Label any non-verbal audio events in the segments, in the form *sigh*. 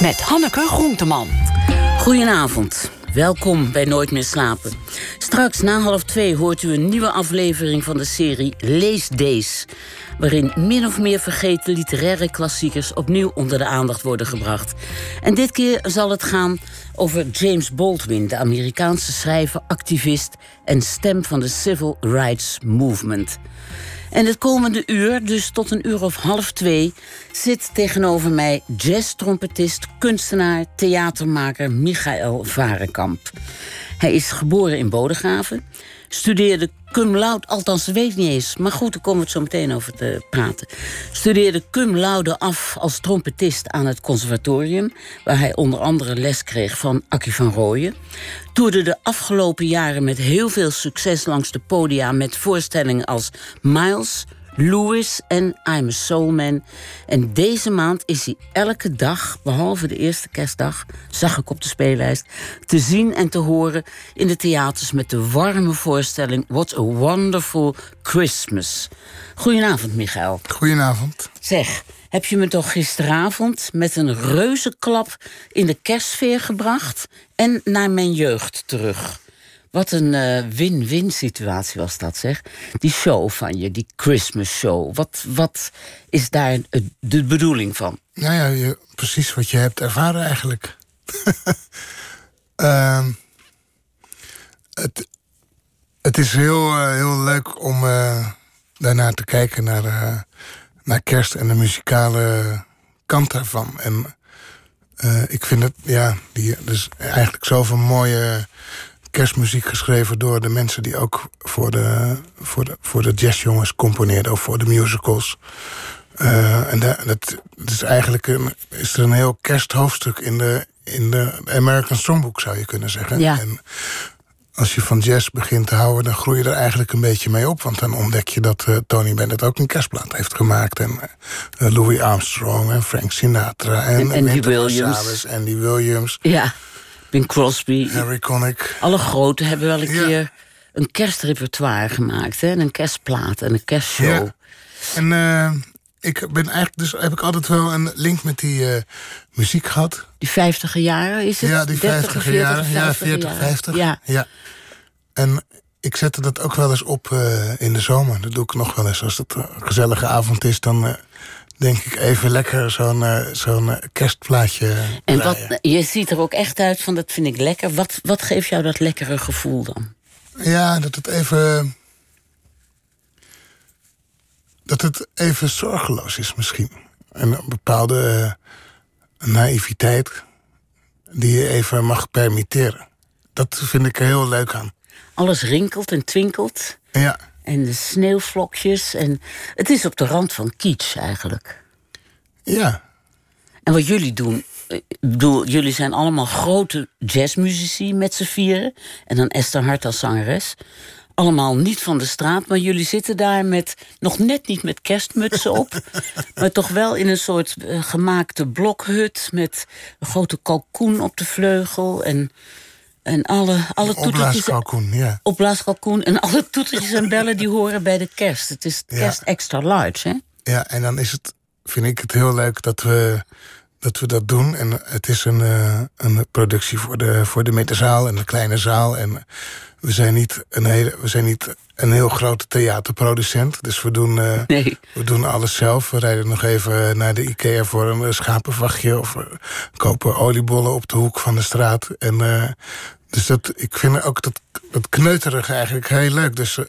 met Hanneke Groenteman. Goedenavond. Welkom bij Nooit meer slapen. Straks na half twee hoort u een nieuwe aflevering van de serie Lees Days. Waarin min of meer vergeten literaire klassiekers opnieuw onder de aandacht worden gebracht. En dit keer zal het gaan over James Baldwin, de Amerikaanse schrijver, activist en stem van de Civil Rights Movement. En het komende uur, dus tot een uur of half twee, zit tegenover mij jazz-trompetist, kunstenaar, theatermaker Michael Varenkamp. Hij is geboren in Bodegraven, studeerde cum laude, althans weet niet eens, maar goed, daar komen we het zo meteen over te praten. Studeerde cum laude af als trompetist aan het conservatorium, waar hij onder andere les kreeg van Akkie van Rooyen. Toerde de afgelopen jaren met heel veel succes langs de podia met voorstellingen als Miles, Louis en I'm a Soul Man. En deze maand is hij elke dag, behalve de eerste kerstdag, zag ik op de speellijst, te zien en te horen in de theaters met de warme voorstelling What a Wonderful Christmas. Goedenavond, Michael. Goedenavond. Zeg, heb je me toch gisteravond met een reuzenklap in de kerstsfeer gebracht en naar mijn jeugd terug? Wat een eh, win-win situatie was dat, zeg. Die show van je, die Christmas show. Wat, wat is daar de bedoeling van? Nou ja, je, precies wat je hebt ervaren eigenlijk. uh, *laughs* het, het is heel, uh, heel leuk om daarnaar te kijken, naar, naar kerst en de muzikale kant daarvan. En ik vind het, ja, die, dus eigenlijk zoveel mooie kerstmuziek geschreven door de mensen die ook voor de, voor de, voor de jazzjongens componeerden, of voor de musicals. Uh, en dat, dat is eigenlijk een, is er een heel kersthoofdstuk in de, in de American Songbook, zou je kunnen zeggen. Ja. En als je van jazz begint te houden, dan groei je er eigenlijk een beetje mee op. Want dan ontdek je dat uh, Tony Bennett ook een kerstplaat heeft gemaakt. En uh, Louis Armstrong en Frank Sinatra en, en Andy Williams. Marsalis, Andy Williams. Ja. Bing Crosby. Harry Connick. Alle grote hebben wel een Ja. keer een kerstrepertoire gemaakt. Hè? En een kerstplaat en een kerstshow. Ja. En eh, ik ben eigenlijk, dus heb ik altijd wel een link met die eh, muziek gehad. Die vijftiger jaren is het? Ja, die 30, 50 jaren. Ja, 40, 40, 50. Ja. ja. En ik zette dat ook wel eens op eh, in de zomer. Dat doe ik nog wel eens. Als het een gezellige avond is, dan denk ik even lekker zo'n eh, zo'n eh, kerstplaatje. En wat, je ziet er ook echt uit van, dat vind ik lekker. Wat, wat geeft jou dat lekkere gevoel dan? Ja, dat het even. Dat het even zorgeloos is misschien. En een bepaalde eh, naïviteit die je even mag permitteren. Dat vind ik er heel leuk aan. Alles rinkelt en twinkelt. Ja, En de sneeuwvlokjes. En het is op de rand van kitsch eigenlijk. ja, En wat jullie doen, eh, ik bedoel, jullie zijn allemaal grote jazzmuzici met z'n vieren. En dan Esther Hart als zangeres. Allemaal niet van de straat, maar jullie zitten daar met nog net niet met kerstmutsen op. *laughs* maar toch wel in een soort eh, gemaakte blokhut met een grote kalkoen op de vleugel. En, en alle, alle toetertjes. ja. Opblaaskalkoen. En alle toetertjes en bellen die horen bij de kerst. Het is Ja. kerst extra large, hè? Ja, en dan is het, vind ik het heel leuk dat we dat, we dat doen. En het is een, eh, een productie voor de, voor de middenzaal en de kleine zaal. En we zijn niet een, hele, we zijn niet een heel grote theaterproducent. Dus we doen, eh, Nee. we doen alles zelf. We rijden nog even naar de Ikea voor een schapenvachtje. Of we kopen oliebollen op de hoek van de straat. En, eh, dus dat, ik vind ook dat, dat kneuterige eigenlijk heel leuk. Dus, eh,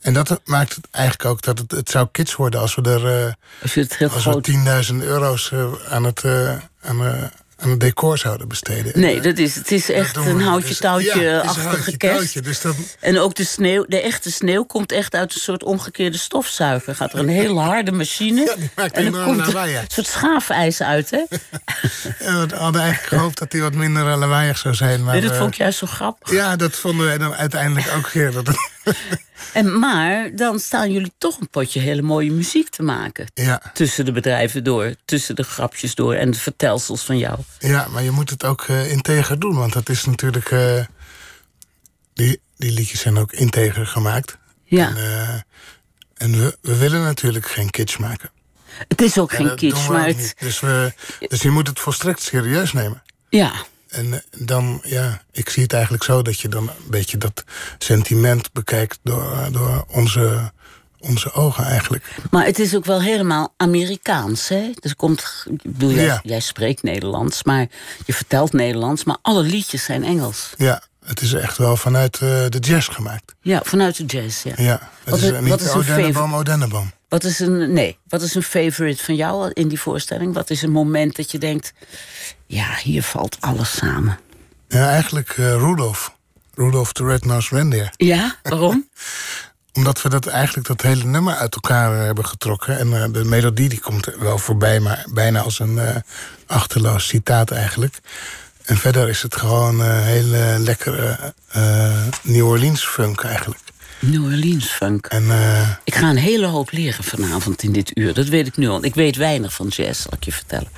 en dat maakt het eigenlijk ook dat het, het zou kids worden als we er... eh, Als je het heel als groot we 10.000 euro's eh, aan, het, aan, aan het decor zouden besteden. Nee, dat is, het is echt we. een Dus- houtje-touwtje ja, kerst. dus dat, En ook de sneeuw, de echte sneeuw komt echt uit een soort omgekeerde stofzuiger. Gaat er een heel harde machine. *laughs* Ja, die maakt en dan komt lawaai, een soort schaafijs uit, hè? *laughs* ja, we hadden eigenlijk gehoopt dat hij wat minder eh, lawaaiig zou zijn. Maar, Nee, dat eh, vond ik juist zo grappig. Ja, dat vonden wij dan uiteindelijk ook weer. Dat *laughs* En, maar dan staan jullie toch een potje hele mooie muziek te maken. ja, Tussen de bedrijven door, tussen de grapjes door en de vertelsels van jou. ja, maar je moet het ook eh, integer doen. Want dat is natuurlijk... eh, die, die liedjes zijn ook integer gemaakt. Ja. En, eh, en we, we willen natuurlijk geen kitsch maken. Het is ook geen kitsch, maar het... Dus, we, dus je moet het volstrekt serieus nemen. Ja. En eh, dan, ja, ik zie het eigenlijk zo dat je dan een beetje dat sentiment bekijkt door, door onze, onze ogen eigenlijk. Maar het is ook wel helemaal Amerikaans, hè? Dus komt, bedoel, jij, jij spreekt Nederlands, maar je vertelt Nederlands, maar alle liedjes zijn Engels. Ja, het is echt wel vanuit uh, de jazz gemaakt. Ja, vanuit de jazz, ja. Ja, het wat is, is niet wat is. Wat is een, nee, wat is een favorite van jou in die voorstelling? Wat is een moment dat je denkt, ja, hier valt alles samen? Ja, eigenlijk uh, Rudolf. Rudolf the Red-Nosed Reindeer. Ja, waarom? *laughs* Omdat we dat eigenlijk dat hele nummer uit elkaar eh, hebben getrokken. En uh, de melodie die komt wel voorbij, maar bijna als een uh, achterloos citaat eigenlijk. En verder is het gewoon een hele lekkere New Orleans funk eigenlijk. New Orleans funk. En, uh, ik ga een hele hoop leren vanavond in dit uur. Dat weet ik nu al. Ik weet weinig van jazz, zal ik je vertellen.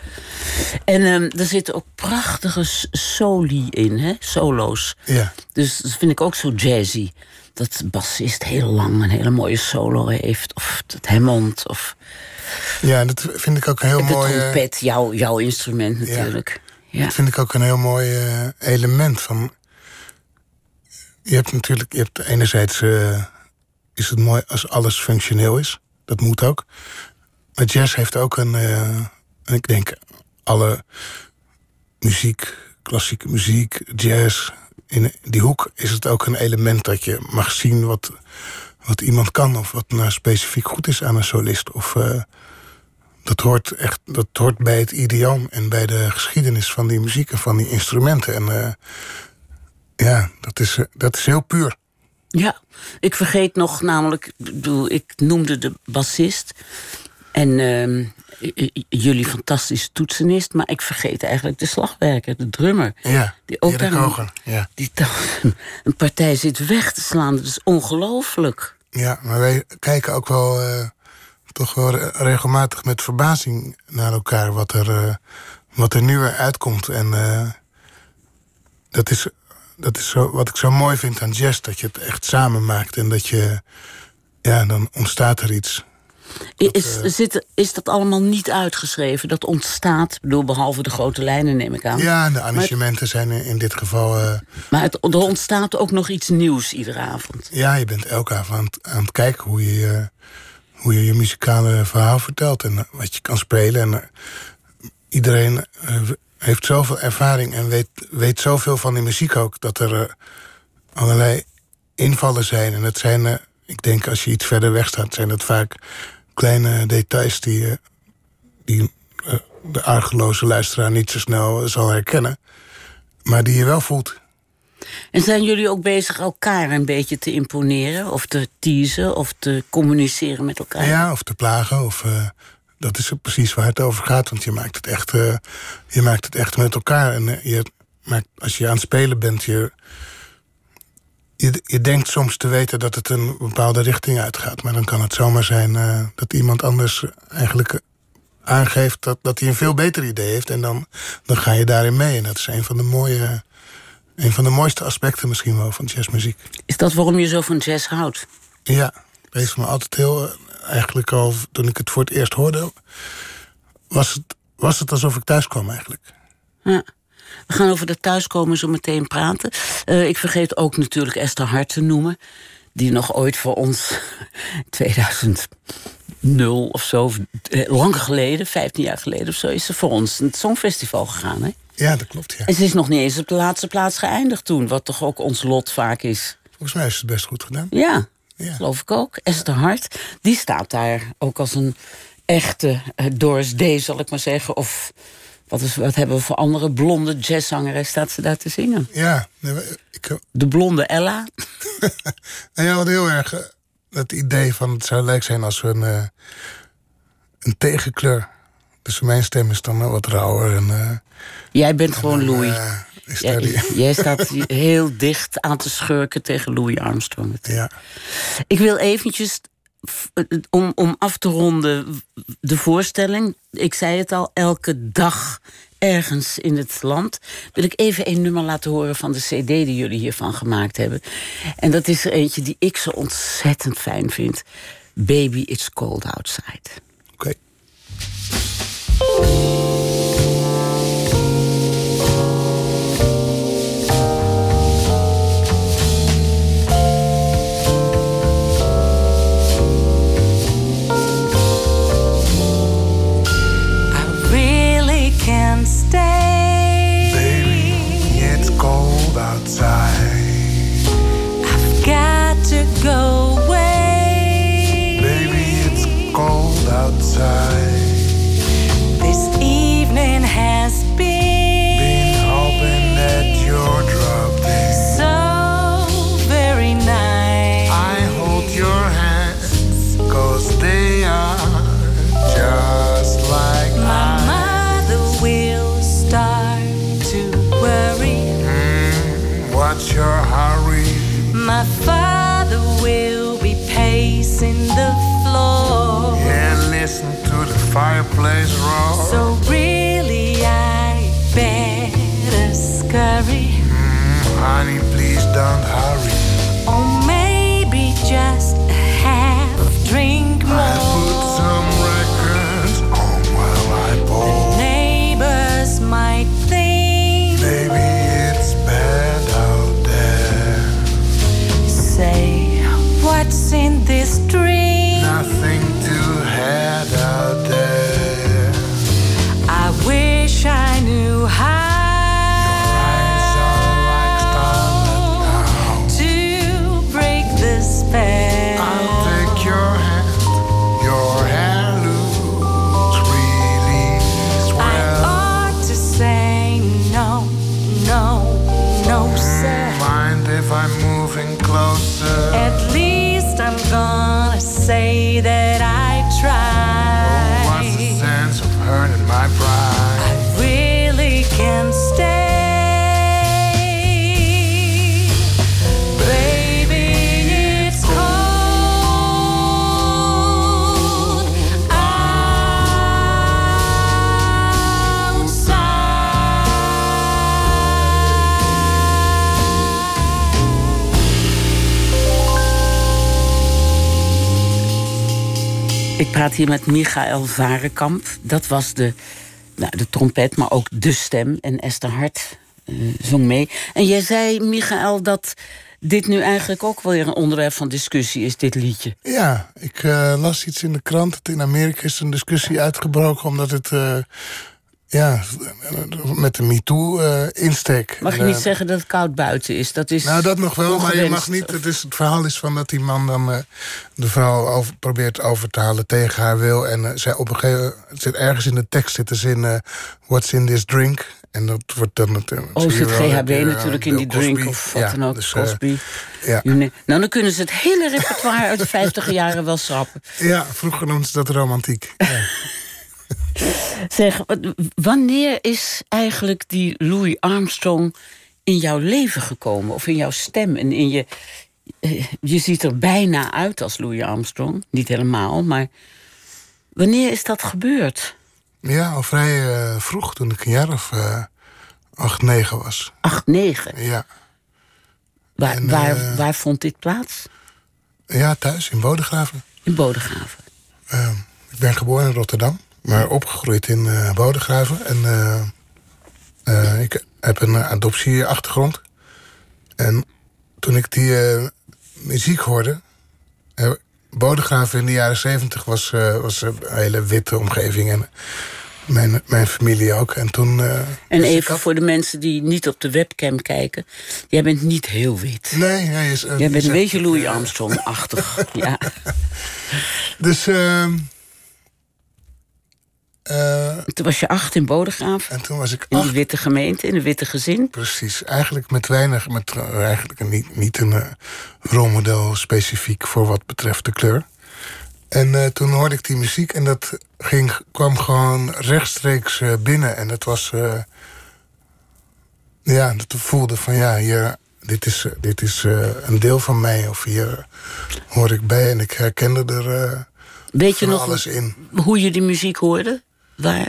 En um, er zitten ook prachtige soli in, hè? solo's. Ja. Dus dat vind ik ook zo jazzy. Dat de bassist heel lang een hele mooie solo heeft. Of het Hammond. Of... Ja, dat vind ik ook een heel mooi... De trompet, jouw, jouw instrument natuurlijk. Ja. Ja. Dat vind ik ook een heel mooi uh, element van je hebt natuurlijk, je hebt enerzijds uh, is het mooi als alles functioneel is. Dat moet ook. Maar jazz heeft ook een, uh, ik denk alle muziek, klassieke muziek, jazz, in die hoek is het ook een element dat je mag zien wat, wat iemand kan of wat nou specifiek goed is aan een solist. Of uh, dat hoort echt, dat hoort bij het idioom en bij de geschiedenis van die muziek en van die instrumenten. En ja, dat is, eh, dat is heel puur. Ja, ik vergeet nog namelijk, ik noemde de bassist en uh, jullie fantastische toetsenist, maar ik vergeet eigenlijk de slagwerker, de drummer. Ja, die ook daar een, ja. die een partij zit weg te slaan. Dat is ongelooflijk. Ja, maar wij kijken ook wel uh, toch wel regelmatig met verbazing naar elkaar wat er, uh, wat er nu weer uitkomt. En dat is dat is zo, wat ik zo mooi vind aan jazz. Dat je het echt samen maakt. En dat je... Ja, dan ontstaat er iets. is, dat, uh, zit, is dat allemaal niet uitgeschreven? Dat ontstaat, bedoel, behalve de grote lijnen neem ik aan. Ja, en de arrangementen zijn in dit geval... Uh, maar het, er ontstaat ook nog iets nieuws iedere avond. Ja, je bent elke avond aan het kijken hoe je, hoe je je muzikale verhaal vertelt. En wat je kan spelen. En uh, iedereen heeft zoveel ervaring en weet, weet zoveel van die muziek ook... dat er uh, allerlei invallen zijn. En het zijn, uh, ik denk als je iets verder weg staat... zijn het vaak kleine details die, uh, die de argeloze luisteraar niet zo snel zal herkennen. Maar die je wel voelt. En zijn jullie ook bezig elkaar een beetje te imponeren? Of te teasen? Of te communiceren met elkaar? Ja, of te plagen. Of dat is precies waar het over gaat. Want je maakt het echt, uh, je maakt het echt met elkaar. En uh, je maakt, als je aan het spelen bent, je, je, je, denkt soms te weten dat het een bepaalde richting uitgaat. Maar dan kan het zomaar zijn uh, dat iemand anders eigenlijk aangeeft dat, dat hij een veel beter idee heeft. En dan, dan ga je daarin mee. En dat is een van de mooie. Een van de mooiste aspecten misschien wel van jazzmuziek. Is dat waarom je zo van jazz houdt? Ja, dat heeft me altijd heel eigenlijk al toen ik het voor het eerst hoorde, was het, was het alsof ik thuis kwam eigenlijk. Ja. We gaan over dat thuiskomen zo meteen praten. Uh, ik vergeet ook natuurlijk Esther Hart te noemen. Die nog ooit voor ons *laughs* 2000 of zo, eh, lang geleden, 15 jaar geleden of zo, is ze voor ons het Songfestival gegaan. Hè? Ja, dat klopt. Ja. En ze is nog niet eens op de laatste plaats geëindigd toen, wat toch ook ons lot vaak is. Volgens mij is het best goed gedaan. Ja, ja. geloof ik ook. Esther Hart, die staat daar ook als een echte uh, Doris Day, zal ik maar zeggen. Of wat, is, wat hebben we voor andere blonde jazzzangeres staat ze daar te zingen? Ja. ik, De blonde Ella. *laughs* nou ja, wat heel erg uh, het idee van het zou leuk zijn als we een, uh, een tegenkleur... Dus mijn stem is dan wat rauwer. En, Jij bent en, gewoon Louis. Jij, jij staat *laughs* heel dicht aan te schurken tegen Louis Armstrong. Ja. Ik wil eventjes, om, om af te ronden, de voorstelling. Ik zei het al, elke dag ergens in het land. Wil ik even een nummer laten horen van de CD die jullie hiervan gemaakt hebben. En dat is er eentje die ik zo ontzettend fijn vind: Baby, it's cold outside. Oké. Okay. My father will be pacing the floor. Yeah, listen to the fireplace roar. So really, I better scurry. Mm, honey, please don't hurry. Praat hier met Michael Varenkamp. Dat was de, nou, de trompet, maar ook de stem. En Esther Hart uh, zong mee. En jij zei, Michael, dat dit nu eigenlijk ook weer een onderwerp van discussie is, dit liedje. Ja, ik uh, las iets in de krant. Dat in Amerika is een discussie uitgebroken omdat het. Ja, met de MeToo-insteek. Uh, mag je niet zeggen dat het koud buiten is? Dat is nou, dat nog wel, maar je mag niet. Het, is, het verhaal is van dat die man dan uh, de vrouw over, probeert over te halen tegen haar wil. En uh, zij op een gegeven moment zit ergens in de tekst zit de zin: What's in this drink? En dat wordt dan het. Oh, zit GHB natuurlijk in die drink of wat ja, dan ook, dus, Cosby. ja. Nou, dan kunnen ze het hele repertoire uit de 50 jaren wel schrappen. Ja, vroeger noemden ze dat romantiek. Ja. *laughs* Zeg, wanneer is eigenlijk die Louis Armstrong in jouw leven gekomen? Of in jouw stem en in je... Eh, je ziet er bijna uit als Louis Armstrong. Niet helemaal, maar... Wanneer is dat gebeurd? Ja, al vrij uh, vroeg, toen ik een jaar of uh, acht, negen was. Acht, negen? Ja. Waar, en, waar, uh, waar vond dit plaats? Ja, thuis, in Bodegraven. In Bodegraven. ik ben geboren in Rotterdam maar opgegroeid in uh, Bodegraven. En uh, uh, ik heb een adoptieachtergrond. En toen ik die muziek hoorde... Bodegraven in de jaren zeventig was, was een hele witte omgeving. En mijn, mijn familie ook. En toen. en even voor de mensen die niet op de webcam kijken. Jij bent niet heel wit. Nee, hij is. Jij bent een beetje Louis Armstrong-achtig. *laughs* ja. Dus. Uh, uh, toen was je acht in Bodegraaf. En toen was ik acht. In de witte gemeente, in een witte gezin. Precies. Eigenlijk met weinig, met eigenlijk niet, niet een uh, rolmodel specifiek voor wat betreft de kleur. En uh, toen hoorde ik die muziek en dat ging, kwam gewoon rechtstreeks binnen. En dat was. ja, dat voelde van ja, hier, dit is, dit is een deel van mij. Of hier hoor ik bij en ik herkende er. Weet je nog alles in. hoe je die muziek hoorde? Waar?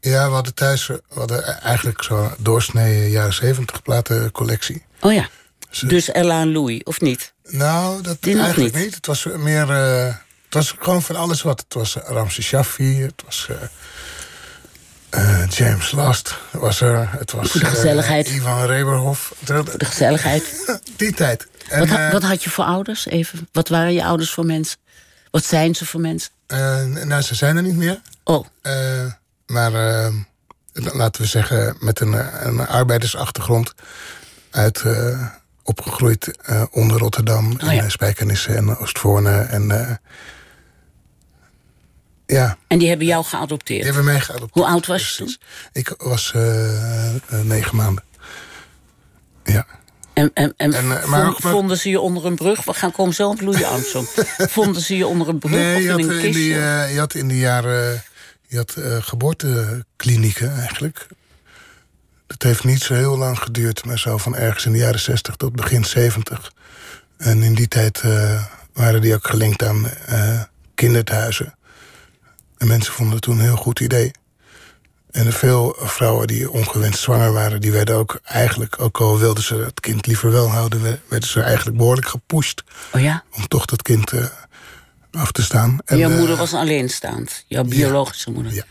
Ja, we hadden thuis we hadden eigenlijk zo'n doorsnee jaren zeventig platencollectie. Oh ja. Dus, dus Ella en Louis, of niet? Nou, dat Die eigenlijk niet. niet. Het was meer... Uh, het was gewoon van alles wat. Het was Ramse Shaffi, het was... Uh, James Last was er. Het was Voor de gezelligheid. Ivan Reberhof. Voor de gezelligheid. *laughs* Die tijd. En, wat, wat, had je voor ouders? Even. Wat waren je ouders voor mensen? Wat zijn ze voor mensen? Nou, ze zijn er niet meer. Oh. maar laten we zeggen, met een, een arbeidersachtergrond. Uit, opgegroeid onder Rotterdam. Oh, ja. En Spijkenissen en Oostvoorne. En ja. En die hebben jou geadopteerd? Die hebben mij geadopteerd. Hoe oud was je toen? Ik was negen maanden. Ja. En, en, en, en maar vond, vonden ze je onder een brug? We gaan komen zo op Louis Armstrong. vonden ze je onder een brug nee, of had, in een kistje? Die, je had in die jaren je had, geboorteklinieken eigenlijk. Dat heeft niet zo heel lang geduurd, maar zo van ergens in de jaren 60 tot begin 70. En in die tijd waren die ook gelinkt aan kinderthuizen. En mensen vonden het toen een heel goed idee. En veel vrouwen die ongewenst zwanger waren, die werden ook eigenlijk, ook al wilden ze het kind liever wel houden, werden ze eigenlijk behoorlijk gepusht. Oh ja? Om toch dat kind uh, af te staan. En, jouw moeder uh, was alleenstaand, jouw biologische ja, moeder. Ja,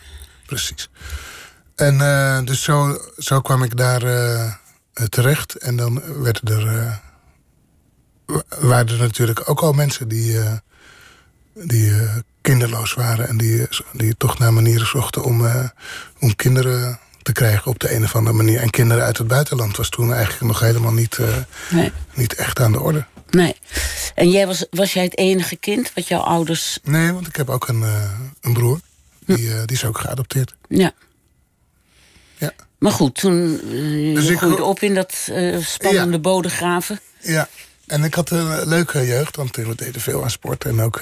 precies. En uh, dus zo, zo kwam ik daar terecht. En dan werden er, waren er natuurlijk ook al mensen die, die kinderloos waren. En die, die toch naar manieren zochten om, om kinderen te krijgen op de een of andere manier. En kinderen uit het buitenland was toen eigenlijk nog helemaal niet, nee. niet echt aan de orde. Nee. En jij was, was jij het enige kind wat jouw ouders... Nee, want ik heb ook een, uh, een broer. Die, hm. die is ook geadopteerd. Ja. Ja. Maar goed, toen dus je groeide op in dat spannende ja. bodegraven. Ja, en ik had een leuke jeugd, want we deden veel aan sport. En ook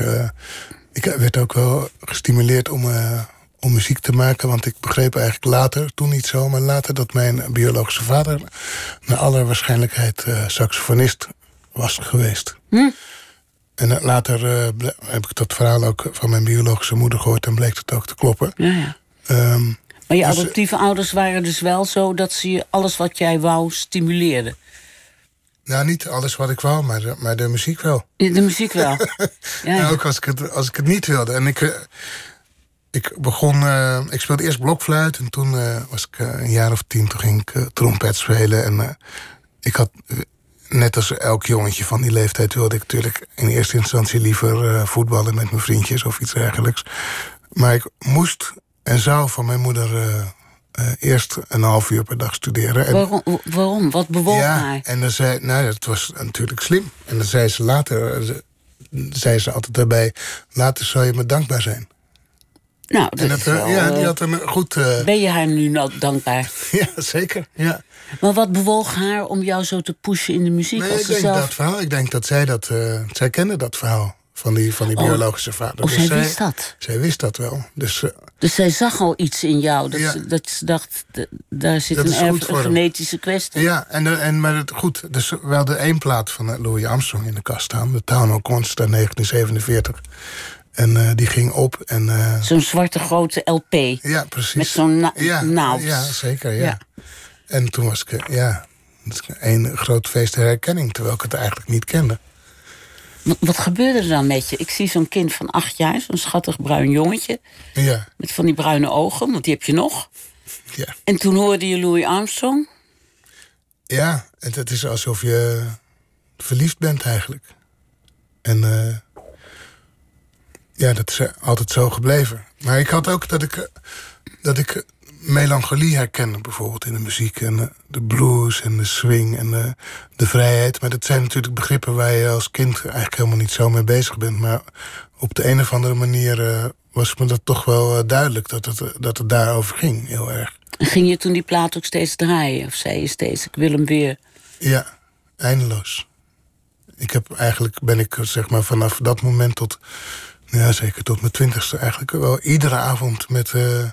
ik werd ook wel gestimuleerd om, uh, om muziek te maken. Want ik begreep eigenlijk later, toen niet zo... maar later dat mijn biologische vader... naar alle waarschijnlijkheid uh, saxofonist was geweest. Hm? En uh, later heb ik dat verhaal ook van mijn biologische moeder gehoord... en bleek het ook te kloppen. Ja, ja. Um, maar je dus, adoptieve ouders waren dus wel zo... dat ze je alles wat jij wou stimuleerden? Nou, niet alles wat ik wou, maar de, maar de muziek wel. De muziek wel. *laughs* ja, ja. ook als ik, het, als ik het niet wilde. En ik, ik begon, uh, ik speelde eerst blokfluit en toen uh, was ik een jaar of tien, toen ging ik trompet spelen. En ik had, net als elk jongetje van die leeftijd, wilde ik natuurlijk in eerste instantie liever voetballen met mijn vriendjes of iets dergelijks. Maar ik moest en zou van mijn moeder uh, eerst een half uur per dag studeren. En, waarom, waarom? Wat bewoog ja, haar? En dan zei, nou, dat was natuurlijk slim. En dan zei ze later, ze, zei ze altijd daarbij... later zou je me dankbaar zijn. Nou, dat, dat is wel, Ja, die had een goed... Ben je haar nu dankbaar? *laughs* ja, zeker, ja. Maar wat bewoog haar om jou zo te pushen in de muziek? Nee, als ik denk zelf... dat verhaal. Ik denk dat zij dat... Uh, zij kende dat verhaal van die, van die biologische oh. vader. Oh, dus zij wist dat? Zij wist dat wel. Dus, uh, dus zij zag al iets in jou. Dat, ja. ze, dat ze dacht, daar zit dat een, erf, een genetische kwestie. Ja, en, en, maar het, goed. Dus wel de één plaat van Louis Armstrong in de kast staan. De Town of Constant 1947. En uh, die ging op. en uh, Zo'n zwarte grote LP. Ja, precies. Met zo'n na ja, naald. Ja, zeker, ja. ja. En toen was ik, ja, een groot feest der herkenning. Terwijl ik het eigenlijk niet kende. Wat, gebeurde er dan met je? Ik zie zo'n kind van acht jaar, zo'n schattig bruin jongetje. Ja. Met van die bruine ogen, want die heb je nog. Ja. En toen hoorde je Louis Armstrong. Ja, het is alsof je verliefd bent eigenlijk. En uh, ja, dat is altijd zo gebleven. Maar ik had ook dat ik, dat ik melancholie herkennen, bijvoorbeeld in de muziek. En de, de blues en de swing en de, de, vrijheid. Maar dat zijn natuurlijk begrippen waar je als kind eigenlijk helemaal niet zo mee bezig bent. Maar op de een of andere manier uh, was me dat toch wel uh, duidelijk dat het, dat het daarover ging, heel erg. En ging je toen die plaat ook steeds draaien? Of zei je steeds, ik wil hem weer? Ja, eindeloos. Ik heb eigenlijk, ben ik zeg maar vanaf dat moment tot, ja zeker tot mijn twintigste eigenlijk wel iedere avond met... Uh,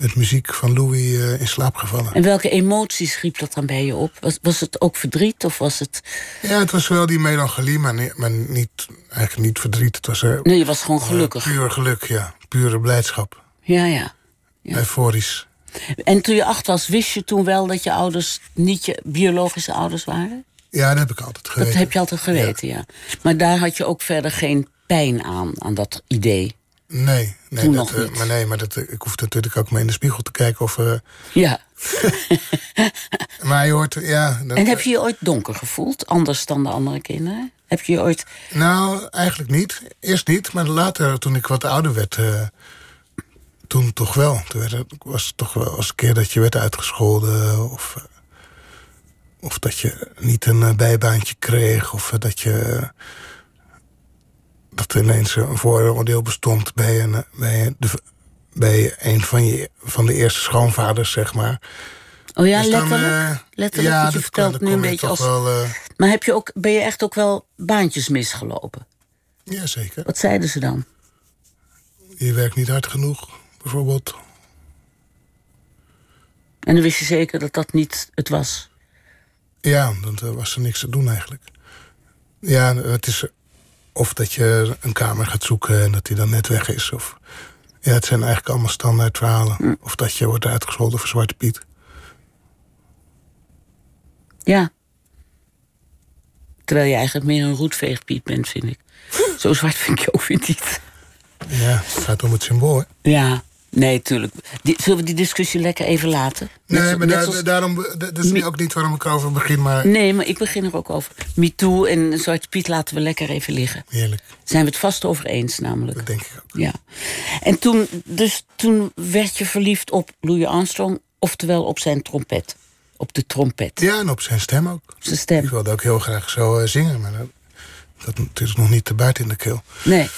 met muziek van Louis uh, in slaap gevallen. En welke emoties riep dat dan bij je op? Was, was het ook verdriet of was het... Ja, het was wel die melancholie, maar, niet, maar niet, eigenlijk niet verdriet. Het was, uh, nee, je was gewoon gelukkig. Uh, puur geluk, ja. Pure blijdschap. Ja, ja, ja. Euforisch. En toen je acht was, wist je toen wel dat je ouders niet je biologische ouders waren? Ja, dat heb ik altijd geweten. Dat heb je altijd geweten, ja. ja. Maar daar had je ook verder geen pijn aan, aan dat idee? Nee, nee, Toen dat, eh, maar nee, maar dat, eh, ik hoef natuurlijk ook maar in de spiegel te kijken of. eh, Ja. *laughs* maar je hoort, ja. dat- En heb je je ooit donker gevoeld? Anders dan de andere kinderen? Heb je je ooit... Nou, eigenlijk niet. Eerst niet, maar later, toen ik wat ouder werd, toen toch wel. Toen werd was het toch wel eens een keer dat je werd uitgescholden. Of, of dat je niet een bijbaantje kreeg. Of dat je. Dat ineens een vooroordeel bestond bij een, eh, bij de, bij een van, je, van de eerste schoonvaders, zeg maar. Oh ja, Dus dan, letterlijk? eh, letterlijk, ja, want je dat vertelt nu een beetje als... Wel, eh, Maar heb je ook, ben je echt ook wel baantjes misgelopen? ja, zeker. Wat zeiden ze dan? Je werkt niet hard genoeg, bijvoorbeeld. En dan wist je zeker dat dat niet het was. Ja, dan was er niks te doen eigenlijk. Ja, het is of dat je een kamer gaat zoeken en dat die dan net weg is. Of, ja, het zijn eigenlijk allemaal standaard verhalen. Of dat je wordt uitgescholden voor Zwarte Piet. Ja. Terwijl je eigenlijk meer een roetveegpiet bent, vind ik. Zo zwart vind ik je ook weer niet. Ja, het gaat om het symbool. Hè? Ja, nee, tuurlijk. Die, zullen we die discussie lekker even laten? Net Nee, maar daar- daarom, dat is ook niet waarom ik erover begin, maar Nee, maar ik begin er ook over. MeToo en Zwarte Piet laten we lekker even liggen. heerlijk. Zijn we het vast over eens, namelijk. Dat denk ik ook. Ja. En toen, dus toen werd je verliefd op Louis Armstrong, oftewel op zijn trompet. Op de trompet, Ja, en op zijn stem ook. zijn stem. Ik wilde ook heel graag zo eh, zingen, maar dat, had natuurlijk nog niet de buit in de keel. Nee.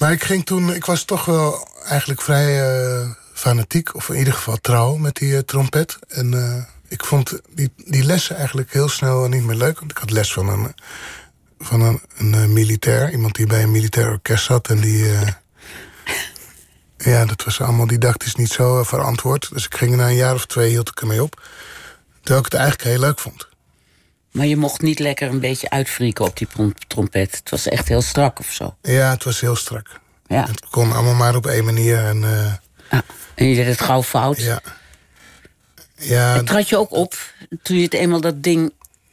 Maar ik ging toen, ik was toch wel eigenlijk vrij eh, fanatiek, of in ieder geval trouw met die eh, trompet. En eh, ik vond die, die lessen eigenlijk heel snel niet meer leuk. Want ik had les van een, van een, een militair, iemand die bij een militair orkest zat. En die, *laughs* ja, dat was allemaal didactisch niet zo verantwoord. Dus ik ging na een jaar of twee, hield ik ermee op. Terwijl ik het eigenlijk heel leuk vond. Maar je mocht niet lekker een beetje uitfrieken op die trompet. Het was echt heel strak of zo. Ja, het was heel strak. Ja. Het kon allemaal maar op één manier. En Ah, En je deed het gauw fout. ja. Ja, En trad je ook op toen je het eenmaal dat ding,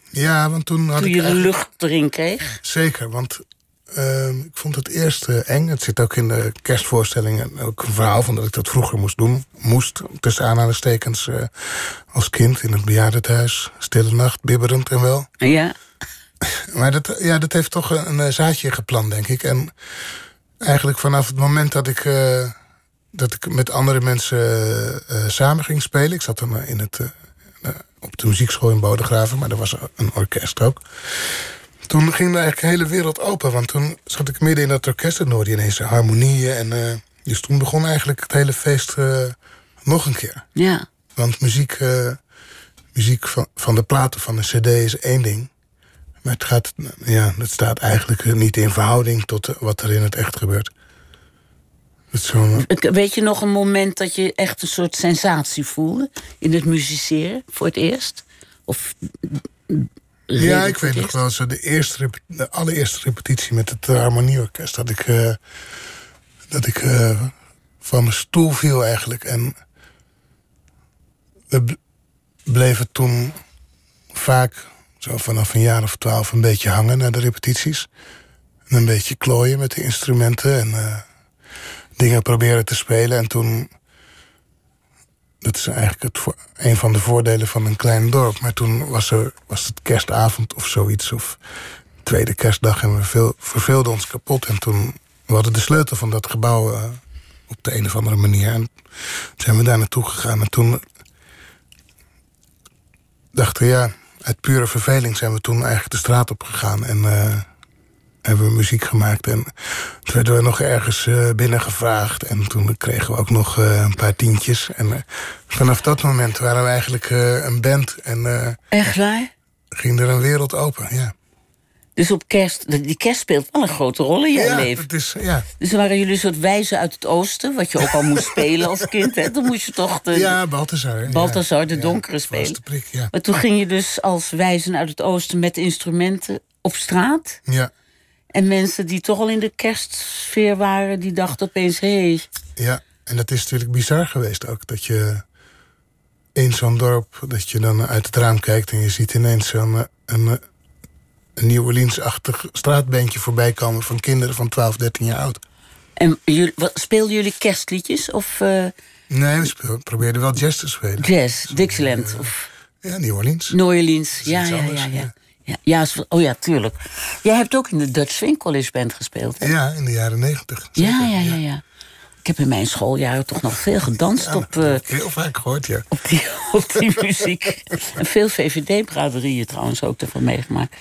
ja, want toen had toen ik je de lucht erin kreeg? Zeker, want ehm, ik vond het eerst eh, eng. Het zit ook in de kerstvoorstellingen. Ook een verhaal van dat ik dat vroeger moest doen. Moest, tussen aanhalingstekens, eh, als kind in het bejaardentehuis. Stille nacht, bibberend en wel. Ja. *laughs* Maar dat, ja, dat heeft toch een, een eh, zaadje geplant, denk ik. En eigenlijk vanaf het moment dat ik, dat ik met andere mensen samen ging spelen... ik zat dan in het, op de muziekschool in Bodegraven... maar er was een orkest ook. Toen ging de eigenlijk hele wereld open. Want toen zat ik midden in dat orkest en hoorde je ineens harmonieën. En, eh, dus toen begon eigenlijk het hele feest eh, nog een keer. Ja. Want muziek, eh, muziek van, van de platen van een cd is één ding. Maar het, gaat, ja, het staat eigenlijk niet in verhouding tot wat er in het echt gebeurt. Weet je nog een moment dat je echt een soort sensatie voelde in het musiceren voor het eerst? Of ja, ik weet nog wel zo de, eerste, de allereerste repetitie met het harmonieorkest. Dat ik, eh, dat ik eh, van mijn stoel viel eigenlijk. En we bleven toen vaak zo vanaf een jaar of twaalf een beetje hangen naar de repetities. En een beetje klooien met de instrumenten en eh, dingen proberen te spelen. En toen. Dat is eigenlijk het een van de voordelen van een klein dorp. Maar toen was, er, was het kerstavond of zoiets. Of tweede kerstdag en we veel, verveelden ons kapot. En toen we de sleutel van dat gebouw eh, op de een of andere manier. En zijn we daar naartoe gegaan. En toen dachten we, ja, uit pure verveling zijn we toen eigenlijk de straat op gegaan. En eh, hebben we muziek gemaakt. En toen werden we nog ergens eh, binnengevraagd. En toen kregen we ook nog eh, een paar tientjes. En eh, vanaf dat moment waren we eigenlijk een band. En Echt waar? ging er een wereld open, ja. Dus op kerst, die kerst speelt wel een grote rol in jouw ja, leven. het is, ja. Dus waren jullie een soort wijzen uit het oosten, wat je ook al moest spelen als kind. Hè? Dan moest je toch de, ja, Balthazar. ja. Balthazar, de Ja, donkere was spelen. de prik, ja. Maar toen ging je dus als wijzen uit het oosten met instrumenten op straat. ja. En mensen die toch al in de kerstsfeer waren, die dachten opeens... hé, hey, Ja, en dat is natuurlijk bizar geweest ook. Dat je in zo'n dorp, dat je dan uit het raam kijkt... en je ziet ineens zo'n eh, een, eh, een New Orleans-achtig straatbandje voorbij komen... van kinderen van 12, 13 jaar oud. En jullie, speelden jullie kerstliedjes? Of, uh... Nee, we probeerden wel jazz te spelen. Jazz, Dixieland. of... Ja, New Orleans. New Orleans, ja, ja, ja, ja, ja. Ja, oh ja, tuurlijk. Jij hebt ook in de Dutch Swing College Band gespeeld, hè? Ja, in de jaren negentig. Ja, ja, ja, ja. Ik heb in mijn schooljaren toch nog veel gedanst op... Uh, heel vaak gehoord, ja. Op die, *laughs* op die muziek. En veel VVD-braderieën trouwens ook ervan meegemaakt.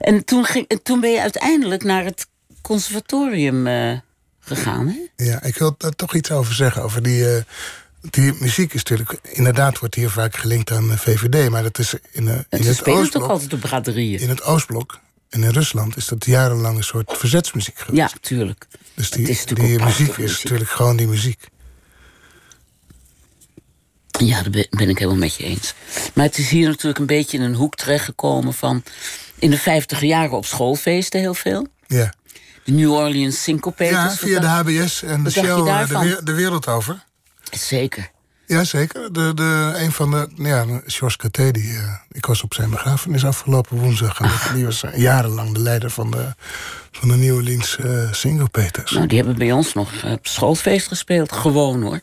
En toen, ging, en toen ben je uiteindelijk naar het conservatorium uh, gegaan, hè? Ja, ik wil daar toch iets over zeggen. Over die... Uh, die muziek is natuurlijk, inderdaad wordt hier vaak gelinkt aan de VVD, maar dat is in, uh, in het Oostblok. toch altijd de braderieën? In het Oostblok en in Rusland is dat jarenlang een soort verzetsmuziek geweest. Ja, tuurlijk. Dus die, die muziek is natuurlijk gewoon die muziek. Ja, daar ben ik helemaal met je eens. Maar het is hier natuurlijk een beetje in een hoek terechtgekomen van... in de vijftiger jaren op schoolfeesten heel veel. Ja. De New Orleans Syncopators. Ja, via de HBS en de show eh, de wereld over. Zeker. Ja, zeker. De, de, een van de, ja, George Caté, die, uh, ik was op zijn begrafenis afgelopen woensdag. En die was jarenlang de leider van de, van de New Orleans uh, Single Peters. Nou, die hebben bij ons nog op schoolfeest gespeeld. Gewoon hoor.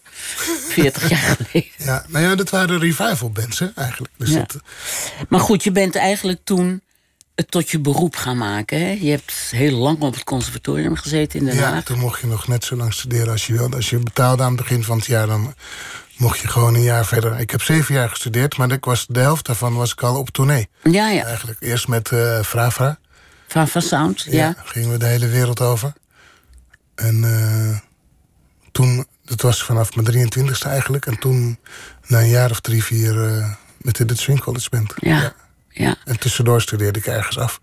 40 jaar *laughs* geleden. Ja, nou ja, dat waren revival bands hè, eigenlijk. Dus ja. Maar goed, je bent eigenlijk toen het tot je beroep gaan maken. Hè? Je hebt heel lang op het conservatorium gezeten in Den Haag. Ja, toen mocht je nog net zo lang studeren als je wilde. Als je betaalde aan het begin van het jaar, dan mocht je gewoon een jaar verder. Ik heb zeven jaar gestudeerd, maar ik was, de helft daarvan was ik al op tournee. Ja, ja. Eigenlijk eerst met uh, Frafra. Frafra Sound, ja. ja. Gingen we de hele wereld over. En uh, toen, dat was vanaf mijn 23ste eigenlijk. En toen, na een jaar of drie, vier, uh, met de Swing College Band. Ja, ja, ja. En tussendoor studeerde ik ergens af.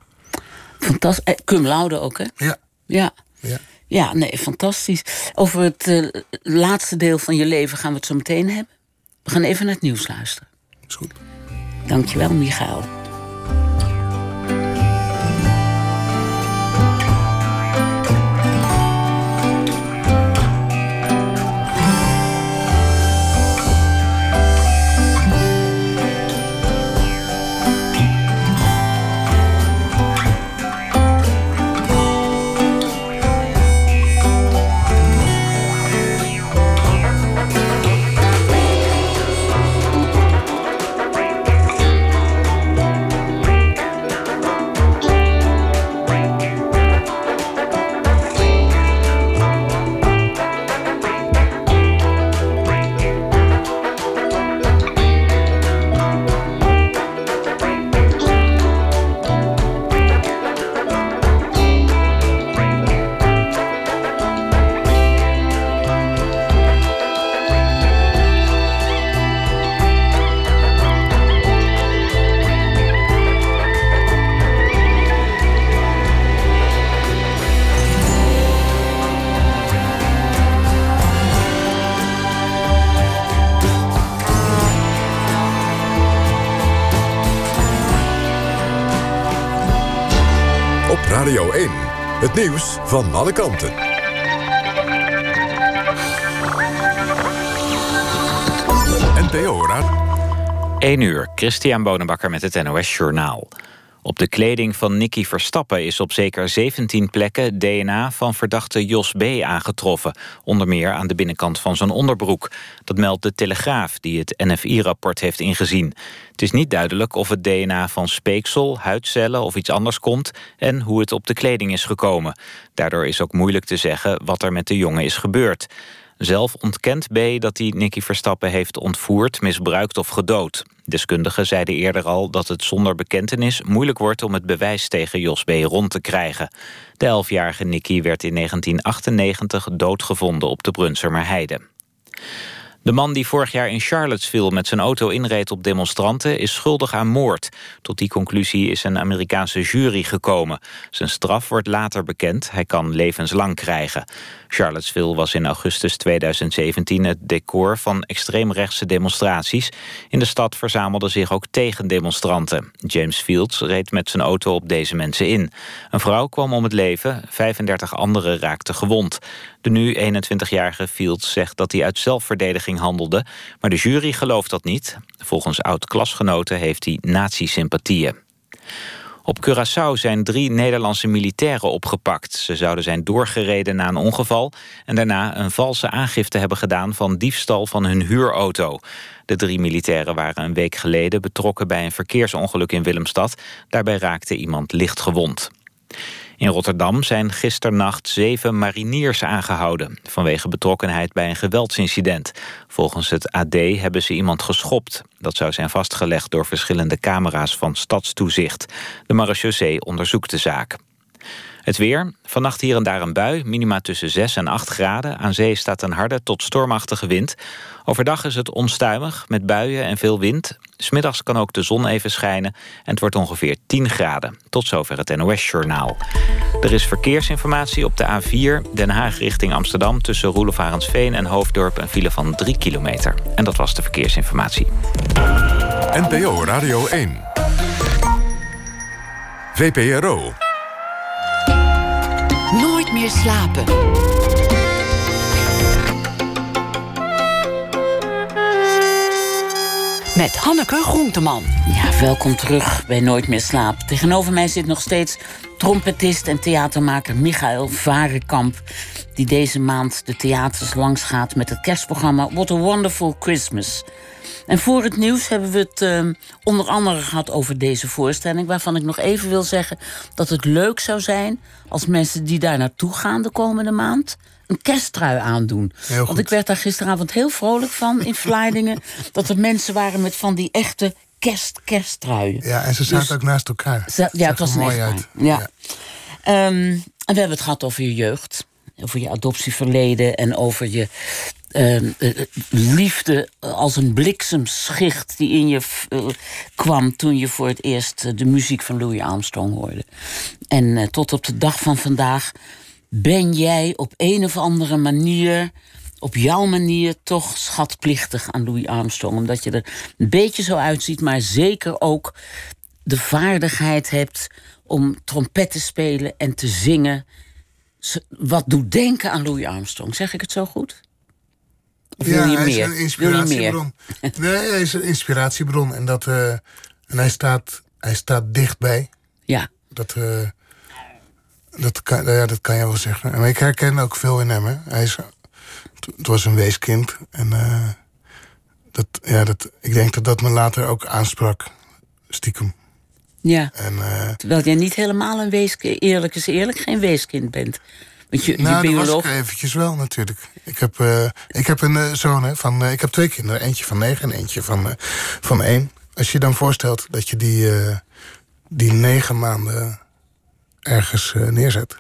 Fantastisch. Cum laude ook, hè? Ja. Ja. ja. Ja, nee, fantastisch. Over het uh, laatste deel van je leven gaan we het zo meteen hebben. We gaan even naar het nieuws luisteren. Is goed. Dankjewel, Michael. Nieuws van alle kanten. 1 uur, Christian Bonenbakker met het NOS Journaal. Op de kleding van Nicky Verstappen is op zeker 17 plekken DNA van verdachte Jos B. aangetroffen. Onder meer aan de binnenkant van zijn onderbroek. Dat meldt de Telegraaf, die het NFI-rapport heeft ingezien. Het is niet duidelijk of het DNA van speeksel, huidcellen of iets anders komt... en hoe het op de kleding is gekomen. Daardoor is ook moeilijk te zeggen wat er met de jongen is gebeurd. Zelf ontkent B dat hij Nicky Verstappen heeft ontvoerd, misbruikt of gedood. Deskundigen zeiden eerder al dat het zonder bekentenis moeilijk wordt om het bewijs tegen Jos B. rond te krijgen. De elfjarige Nicky werd in 1998 doodgevonden op de Brunsumer Heide. De man die vorig jaar in Charlottesville met zijn auto inreed op demonstranten is schuldig aan moord. Tot die conclusie is een Amerikaanse jury gekomen. Zijn straf wordt later bekend. Hij kan levenslang krijgen. Charlottesville was in augustus 2017 het decor van extreemrechtse demonstraties. In de stad verzamelden zich ook tegendemonstranten. James Fields reed met zijn auto op deze mensen in. Een vrouw kwam om het leven, 35 anderen raakten gewond. De nu 21-jarige Fields zegt dat hij uit zelfverdediging handelde... maar de jury gelooft dat niet. Volgens oud-klasgenoten heeft hij nazi-sympathieën. Op Curaçao zijn drie Nederlandse militairen opgepakt. Ze zouden zijn doorgereden na een ongeval... en daarna een valse aangifte hebben gedaan van diefstal van hun huurauto. De drie militairen waren een week geleden betrokken bij een verkeersongeluk in Willemstad. Daarbij raakte iemand licht gewond. In Rotterdam zijn gisternacht zeven mariniers aangehouden... vanwege betrokkenheid bij een geweldsincident. Volgens het AD hebben ze iemand geschopt. Dat zou zijn vastgelegd door verschillende camera's van stadstoezicht. De marechaussee onderzoekt de zaak. Het weer. Vannacht hier en daar een bui. Minima tussen 6 en 8 graden. Aan zee staat een harde tot stormachtige wind. Overdag is het onstuimig met buien en veel wind. Smiddags kan ook de zon even schijnen. En het wordt ongeveer 10 graden. Tot zover het NOS-journaal. Er is verkeersinformatie op de A4 Den Haag richting Amsterdam... tussen Roelevarensveen en Hoofddorp een file van 3 kilometer. En dat was de verkeersinformatie. NPO Radio 1. VPRO. Slapen. Met Hanneke Groenteman. Ja, welkom terug bij Nooit meer slaap. Tegenover mij zit nog steeds trompetist en theatermaker Michael Varenkamp... die deze maand de theaters langs gaat met het kerstprogramma What a Wonderful Christmas... En voor het nieuws hebben we het uh, onder andere gehad over deze voorstelling. Waarvan ik nog even wil zeggen dat het leuk zou zijn als mensen die daar naartoe gaan de komende maand een kersttrui aandoen. Want ik werd daar gisteravond heel vrolijk van in Vlaardingen. *laughs* dat er mensen waren met van die echte kerst kersttruien. Ja, en ze zaten dus, ook naast elkaar. ja, het was mooi uit. Ja. ja. Um, en we hebben het gehad over je jeugd. Over je adoptieverleden en over je uh, liefde als een bliksemschicht die in je uh, kwam toen je voor het eerst de muziek van Louis Armstrong hoorde. En tot op de dag van vandaag ben jij op een of andere manier, op jouw manier, toch schatplichtig aan Louis Armstrong. Omdat je er een beetje zo uitziet, maar zeker ook de vaardigheid hebt om trompet te spelen en te zingen. Wat doet denken aan Louis Armstrong? Zeg ik het zo goed? ja, hij is een inspiratiebron. nee, hij is een inspiratiebron. En, dat, uh, en hij, staat, hij staat dichtbij. Ja. Dat, uh, dat, kan, ja, dat kan je wel zeggen. En ik herken ook veel in hem. Hè. Hij is, het was een weeskind. En uh, dat, ja, dat, ik denk dat dat me later ook aansprak. Stiekem. Ja. En, Terwijl jij niet helemaal een weeskind, eerlijk is eerlijk, geen weeskind bent. Want je, nou, je bioloog... dat was eventjes wel natuurlijk. Ik heb, uh, ik heb een zoon, hè, van, ik heb twee kinderen. Eentje van negen en eentje van, van één. Als je dan voorstelt dat je die, die negen maanden ergens neerzet.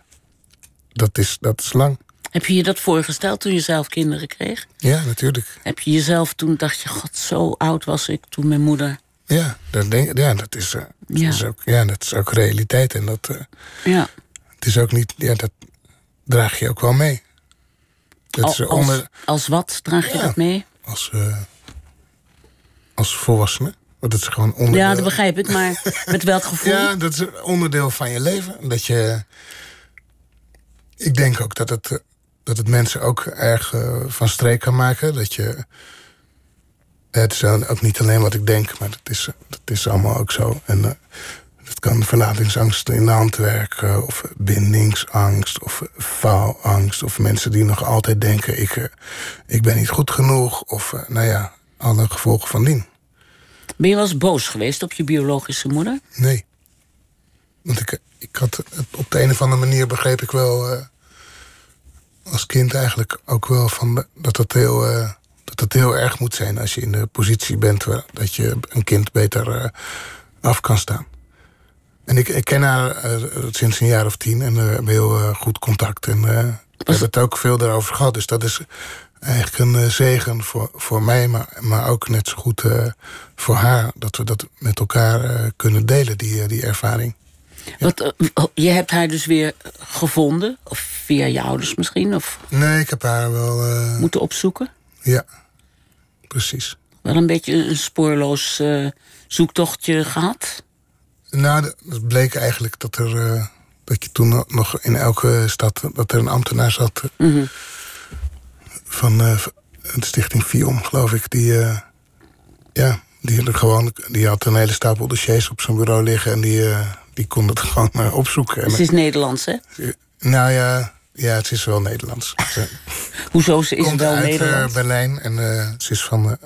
Dat is, dat is lang. Heb je je dat voorgesteld toen je zelf kinderen kreeg? Ja, natuurlijk. Heb je jezelf toen, dacht je, god, zo oud was ik toen mijn moeder... Ja, dat, denk, ja, dat, is, dat ja. is ook, ja, dat is ook realiteit. En dat, ja. Het is ook niet, ja, dat, draag je ook wel mee. Dat als, onder... als wat draag je dat mee? Als, uh, als volwassene. Want dat is gewoon onderdeel. Ja, dat begrijp ik, maar met welk *laughs* gevoel? Ja, dat is onderdeel van je leven. Dat je. Ik denk ook dat het, dat het mensen ook erg uh, van streek kan maken. Dat je. Het is ook niet alleen wat ik denk, maar dat is, dat is allemaal ook zo. En uh, het kan verlatingsangst in de hand werken, of bindingsangst, of faalangst, of mensen die nog altijd denken: ik, eh, ik ben niet goed genoeg, of nou ja, alle gevolgen van dien. Ben je wel eens boos geweest op je biologische moeder? Nee. Want ik, ik had op de een of andere manier begreep ik wel als kind eigenlijk ook wel van dat het heel. Uh, dat het heel erg moet zijn als je in de positie bent dat je een kind beter af kan staan. En ik, ik ken haar uh, sinds een jaar of tien en we hebben heel goed contact. En we hebben het ook veel daarover gehad. Dus dat is eigenlijk een zegen voor, voor mij, maar, maar ook net zo goed voor haar. Dat we dat met elkaar kunnen delen, die, die ervaring. Wat, je hebt haar dus weer gevonden? Of via je ouders misschien? Of nee, ik heb haar wel... Moeten opzoeken? Ja, precies. Wel een beetje een spoorloos zoektochtje gehad? Nou, het bleek eigenlijk dat er... Uh, dat je toen nog in elke stad... dat er een ambtenaar zat... Mm -hmm. van de stichting FIOM, geloof ik... die, ja, die, gewoon, die had een hele stapel dossiers op zijn bureau liggen... en die, die kon het *laughs* gewoon uh, opzoeken. Het is Nederlands, hè? Nou ja, ja, het is wel Nederlands. *laughs* Hoezo ze is komt wel uit, Nederlands? Berlijn en ze is van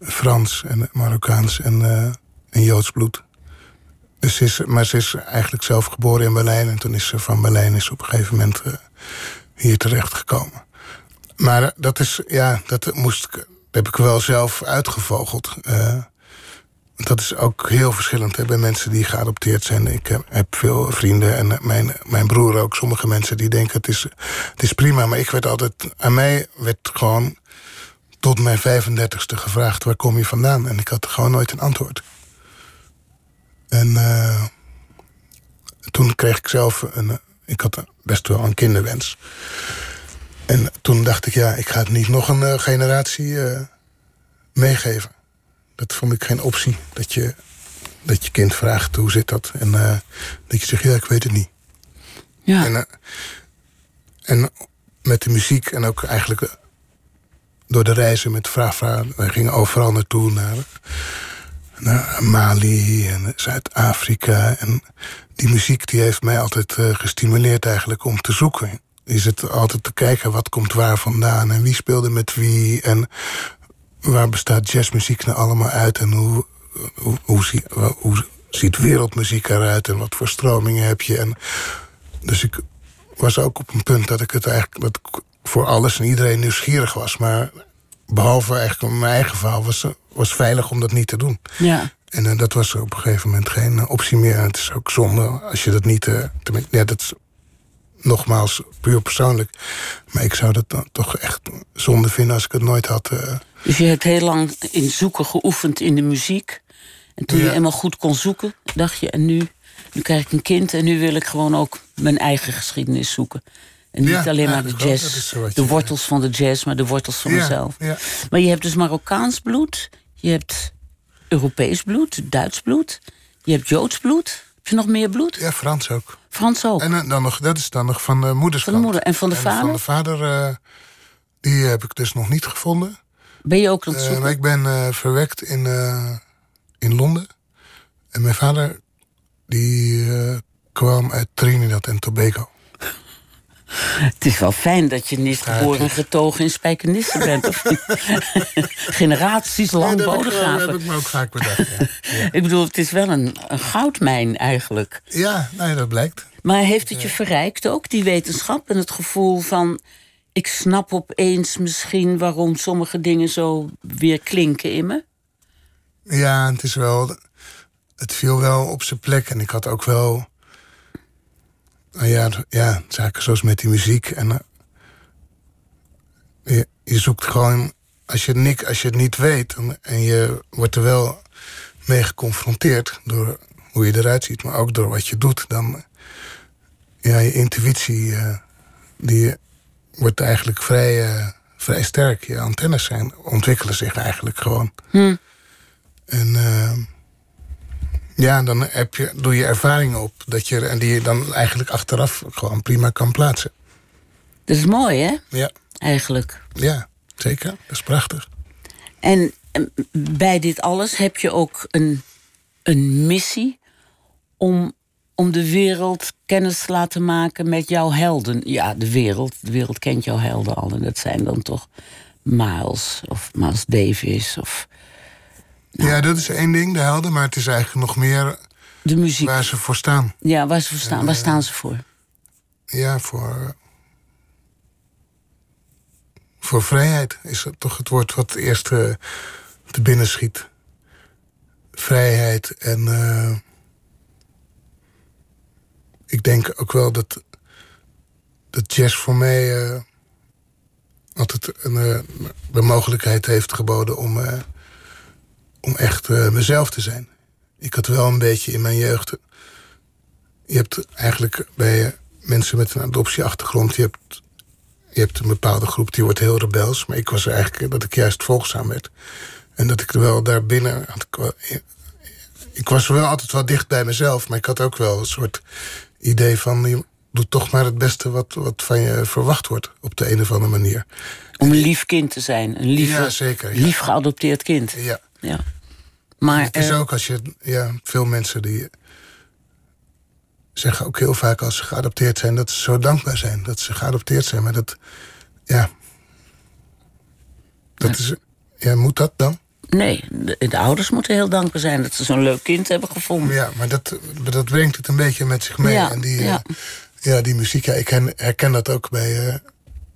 Frans en Marokkaans en, en Joods bloed. Dus ze is, maar ze is eigenlijk zelf geboren in Berlijn. En toen is ze van Berlijn is op een gegeven moment uh, hier terechtgekomen. Maar dat is, ja, dat moest ik, dat heb ik wel zelf uitgevogeld. Uh, dat is ook heel verschillend hè, bij mensen die geadopteerd zijn. Ik heb, heb veel vrienden en mijn, mijn broer ook. Sommige mensen die denken het is, het is prima. Maar ik werd altijd, aan mij werd gewoon tot mijn 35ste gevraagd... waar kom je vandaan? En ik had gewoon nooit een antwoord. En uh, toen kreeg ik zelf een. Ik had best wel een kinderwens. En toen dacht ik, ja, ik ga het niet nog een generatie meegeven. Dat vond ik geen optie. Dat je, dat je kind vraagt, hoe zit dat? En dat je zegt, ja, ik weet het niet. Ja. En, en met de muziek en ook eigenlijk door de reizen met Vraag Wij gingen overal naartoe. Naar, naar Mali en Zuid-Afrika. En die muziek die heeft mij altijd uh, gestimuleerd eigenlijk om te zoeken. Is het altijd te kijken wat komt waar vandaan en wie speelde met wie en waar bestaat jazzmuziek nou allemaal uit en hoe, hoe, hoe, zie, hoe ziet wereldmuziek eruit en wat voor stromingen heb je. En dus ik was ook op een punt dat ik het eigenlijk dat ik voor alles en iedereen nieuwsgierig was, maar behalve eigenlijk mijn eigen verhaal was, was veilig om dat niet te doen. Ja. En uh, dat was op een gegeven moment geen uh, optie meer. En het is ook zonde als je dat niet... Uh, ja, dat is nogmaals puur persoonlijk. Maar ik zou dat dan toch echt zonde vinden als ik het nooit had. Dus je hebt heel lang in zoeken geoefend in de muziek. En toen Ja. je eenmaal goed kon zoeken, dacht je... en nu, nu krijg ik een kind en nu wil ik gewoon ook mijn eigen geschiedenis zoeken. En niet Ja, alleen maar de wel. jazz, de wortels van de jazz... maar de wortels van mezelf. Maar je hebt dus Marokkaans bloed, je hebt Europees bloed, Duits bloed... je hebt Joods bloed. Heb je nog meer bloed? Ja, Frans ook. Frans ook. En eh, dan nog, dat is dan nog van de moeders Van de moeder. En van de Van vader? de vader, eh, die heb ik dus nog niet gevonden. Ben je ook aan het Eh, ik ben eh, verwekt in, eh, in Londen. En mijn vader, die kwam uit Trinidad en Tobago. *laughs* Het is wel fijn dat je niet geboren en getogen in Spijkenisse bent. Of niet? *laughs* Generaties lang dat heb ik, heb me ook vaak bedacht. Ja, *laughs* ja. Ik bedoel, het is wel een, een goudmijn eigenlijk. ja ja, dat blijkt. Maar heeft het je verrijkt ook, die wetenschap? En het gevoel van, ik snap opeens misschien... waarom sommige dingen zo weer klinken in me? Ja, het is wel. Het viel wel op zijn plek. En ik had ook wel. Nou ja, ja zaken zoals met die muziek. En. eh, je, zoekt gewoon. Als je, niet, als je het niet weet. dan- en je wordt er wel mee geconfronteerd. door hoe je eruit ziet. maar ook door wat je doet. dan. Ja, je intuïtie. eh, die wordt eigenlijk vrij, eh, vrij sterk. Je antennes zijn, ontwikkelen zich eigenlijk gewoon. En eh, ja, dan heb je, doe je ervaringen op dat je, en die je dan eigenlijk achteraf gewoon prima kan plaatsen. Dat is mooi, hè? Ja, Eigenlijk. ja zeker. Dat is prachtig. En eh, bij dit alles heb je ook een, een missie om, om de wereld kennis te laten maken met jouw helden. Ja, de wereld. De wereld kent jouw helden al. En dat zijn dan toch Miles of Miles Davis of Ja, dat is één ding, de helden. Maar het is eigenlijk nog meer de muziek. waar ze voor staan. Ja, waar ze voor staan. Waar staan ze voor? Ja, voor. Voor vrijheid is dat toch het woord wat eerst eh, te binnen schiet. Vrijheid en. eh, ik denk ook wel dat. dat jazz voor mij. eh, altijd een, eh, de mogelijkheid heeft geboden om. eh, om echt mezelf te zijn. Ik had wel een beetje in mijn jeugd je hebt eigenlijk bij mensen met een adoptieachtergrond... Je hebt, je hebt een bepaalde groep die wordt heel rebels. Maar ik was eigenlijk dat ik juist volgzaam werd. En dat ik er wel daarbinnen... Wel, ik was wel altijd wel dicht bij mezelf. Maar ik had ook wel een soort idee van... je doet toch maar het beste wat, wat van je verwacht wordt. Op de een of andere manier. Om een lief kind te zijn. Een lief, Ja, zeker, ja. lief geadopteerd kind. Ja. Ja. Maar Het is ook als je... Ja, veel mensen die... zeggen ook heel vaak als ze geadopteerd zijn... dat ze zo dankbaar zijn dat ze geadopteerd zijn. Maar dat, ja... Dat is, ja, moet dat dan? Nee, de, de ouders moeten heel dankbaar zijn dat ze zo'n leuk kind hebben gevonden. Ja, maar dat, dat brengt het een beetje met zich mee. Ja, en die, ja. eh, ja, die muziek, ja, ik herken, herken dat ook bij... eh,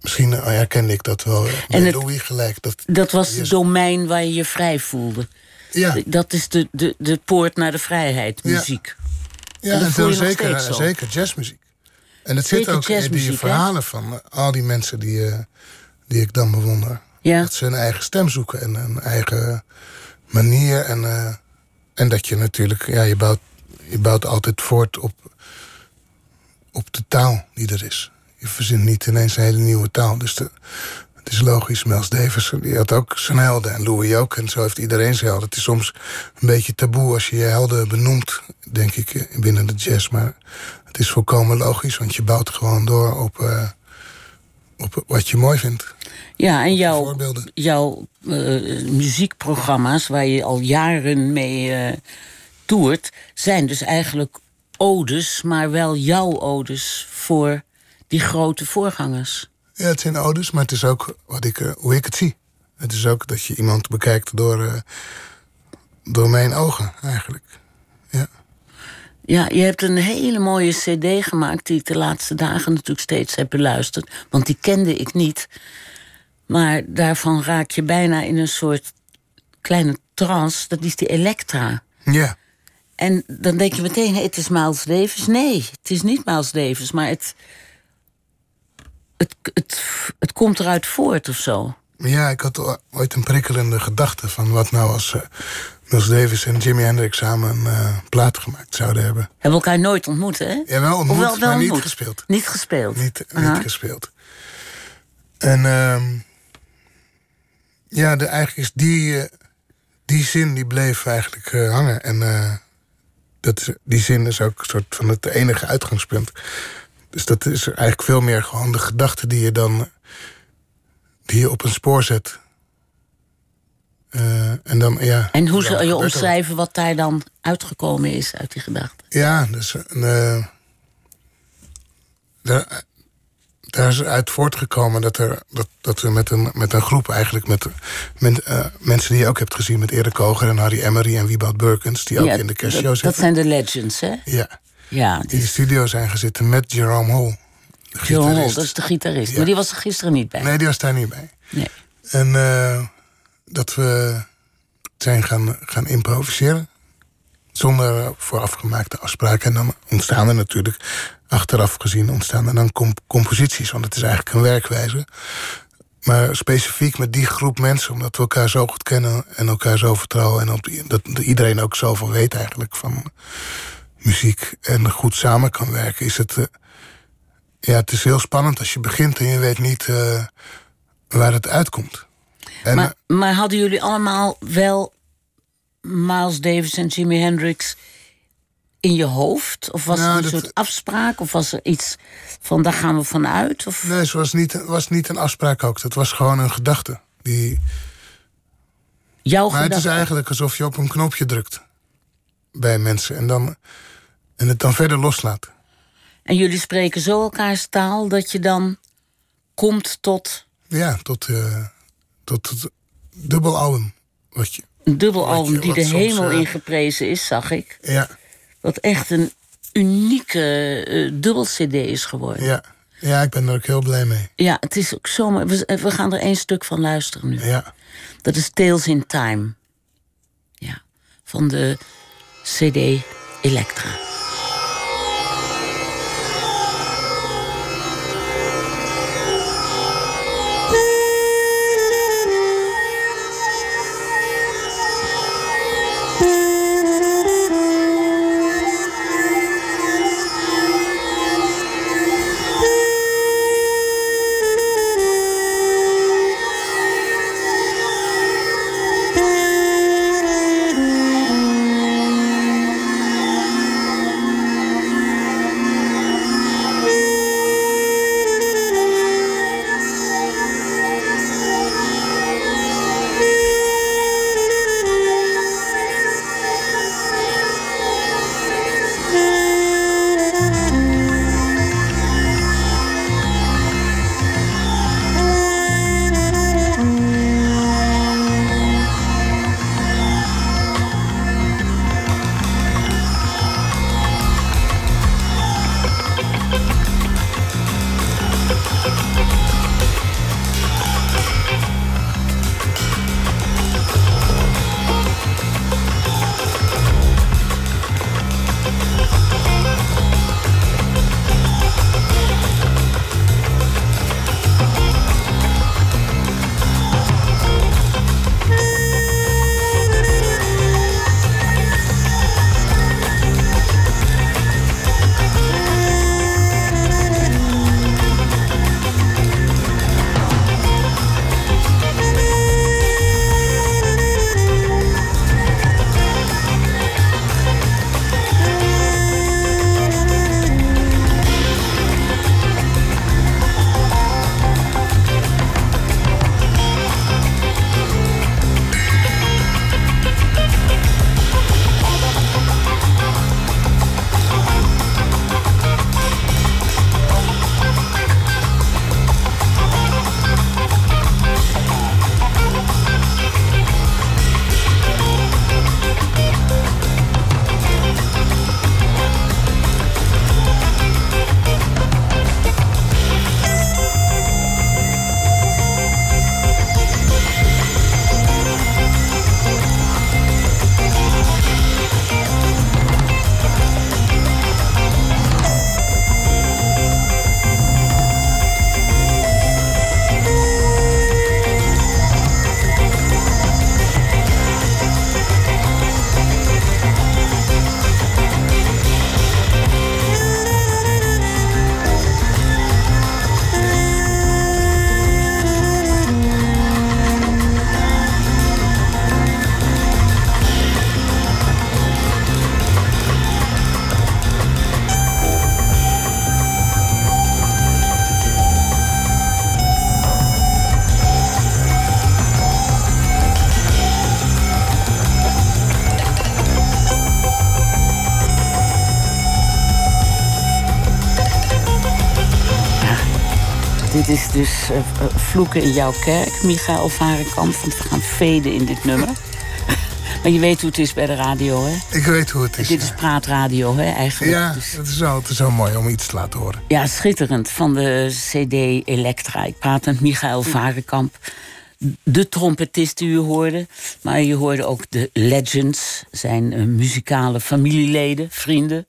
misschien herkende ik dat wel. eh, Bij het- Louis gelijk. Dat, Dat was het domein waar je je vrij voelde. Ja, Dat is de, de, de poort naar de vrijheid, muziek. ja en en zo zeker, zo. zeker jazzmuziek. En het zit ook in die hè? verhalen van al die mensen die, die ik dan bewonder. Dat ze hun eigen stem zoeken en een eigen manier. En, eh, en dat je natuurlijk, ja, je bouwt, je bouwt altijd voort op, op de taal die er is. Je verzint niet ineens een hele nieuwe taal. Dus het is logisch. Miles Davis die had ook zijn helden. En Louis ook. En zo heeft iedereen zijn helden. Het is soms een beetje taboe als je je helden benoemt, denk ik, eh, binnen de jazz. Maar het is volkomen logisch, want je bouwt gewoon door op, eh, op wat je mooi vindt. Ja, en jouw, jouw eh, muziekprogramma's, waar je al jaren mee eh toert, zijn dus eigenlijk odes, maar wel jouw odes voor die grote voorgangers. Ja, het zijn ouders, maar het is ook wat ik, eh, hoe ik het zie. Het is ook dat je iemand bekijkt door, door mijn ogen, eigenlijk. Ja. Je hebt een hele mooie cd gemaakt... die ik de laatste dagen natuurlijk steeds heb beluisterd. Want die kende ik niet. Maar daarvan raak je bijna in een soort kleine trance. Dat is die Elektra. Ja. En dan denk je meteen, het is Miles Davis. Nee, het is niet Miles Davis, maar het, het, het, het komt eruit voort of zo. Ja, ik had ooit een prikkelende gedachte van wat nou als eh Miles Davis en Jimi Hendrix samen een eh, plaat gemaakt zouden hebben. Hebben elkaar nooit ontmoet, hè? Ja, wel ontmoet, Of wel, wel maar niet gespeeld. Niet gespeeld. Niet, gespeeld. En ehm, ja, de, eigenlijk is die, eh, die zin die bleef eigenlijk eh, hangen. En dat, die zin is ook een soort van het enige uitgangspunt. Dus dat is eigenlijk veel meer gewoon de gedachte die je dan die je op een spoor zet. Eh, en dan, ja, En hoe zou je omschrijven wat daar dan uitgekomen is uit die gedachte? Ja, dus een, eh, daar, daar is uit voortgekomen dat, er, dat, dat we met een, met een groep eigenlijk... met, met eh, mensen die je ook hebt gezien met Erik Koger en Harry Emery en Wieboud Burkens... die ook Ja, in de kerstshow zitten. dat zijn de legends, hè? Ja, Ja, die de studio zijn gezeten met Jerome Hall. John Hall, dat is de gitarist. Ja. Maar die was er gisteren niet bij. Nee, die was daar niet bij. Nee. En eh, dat we zijn gaan, gaan improviseren. Zonder voorafgemaakte afspraken. En dan ontstaan er natuurlijk, achteraf gezien, ontstaan er dan comp- composities. Want het is eigenlijk een werkwijze. Maar specifiek met die groep mensen, omdat we elkaar zo goed kennen en elkaar zo vertrouwen. En dat iedereen ook zoveel weet eigenlijk van muziek en goed samen kan werken, is het. eh, ja, het is heel spannend als je begint en je weet niet eh, waar het uitkomt. En, Maar, maar hadden jullie allemaal wel Miles Davis en Jimi Hendrix in je hoofd? Of was Nou, er een dat- soort afspraak? Of was er iets van daar gaan we vanuit? Of... Nee, het was niet, was niet een afspraak ook. Het was gewoon een gedachte. Die, Jouw maar het is gedachte? eigenlijk alsof je op een knopje drukt bij mensen en, dan, en het dan verder loslaat. En jullie spreken zo elkaars taal dat je dan komt tot Ja, tot, eh, tot het dubbelalbum. Wat je, een dubbelalbum Wat je- die de hemel eh, ingeprezen is, zag ik. ja, Wat echt een unieke eh, dubbel-cd is geworden. ja, ja, ik ben er ook heel blij mee. Ja, het is ook zomaar. We, we gaan er één stuk van luisteren nu. Ja. Dat is Tales in Time. Ja, van de CD Elektra. Is dus uh, Vloeken in jouw kerk, Michael Varenkamp. Want we gaan veden in dit nummer. *laughs* maar je weet hoe het is bij de radio, hè? Ik weet hoe het is. Dit is praatradio, hè, eigenlijk. Ja, dus... het, is wel, het is wel mooi om iets te laten horen. Ja, schitterend. Van de CD Elektra. Ik praat met Michael Varenkamp. De trompetist die u hoorde. Maar je hoorde ook de Legends, zijn uh, muzikale familieleden, vrienden.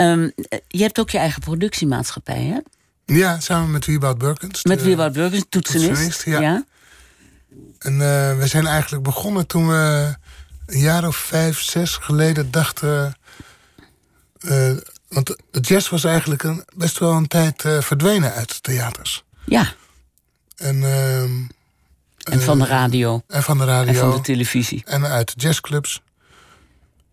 Um, je hebt ook je eigen productiemaatschappij, hè? Ja, samen met Wieboud Burkens. Met Wieboud Burkens, toetsenist. toetsenist ja. ja. En uh, we zijn eigenlijk begonnen toen we een jaar of vijf, zes geleden dachten... Uh, want de jazz was eigenlijk een, best wel een tijd uh, verdwenen uit theaters. Ja. En, ehm, en van de radio. En van de radio. En van de televisie. En uit de jazzclubs.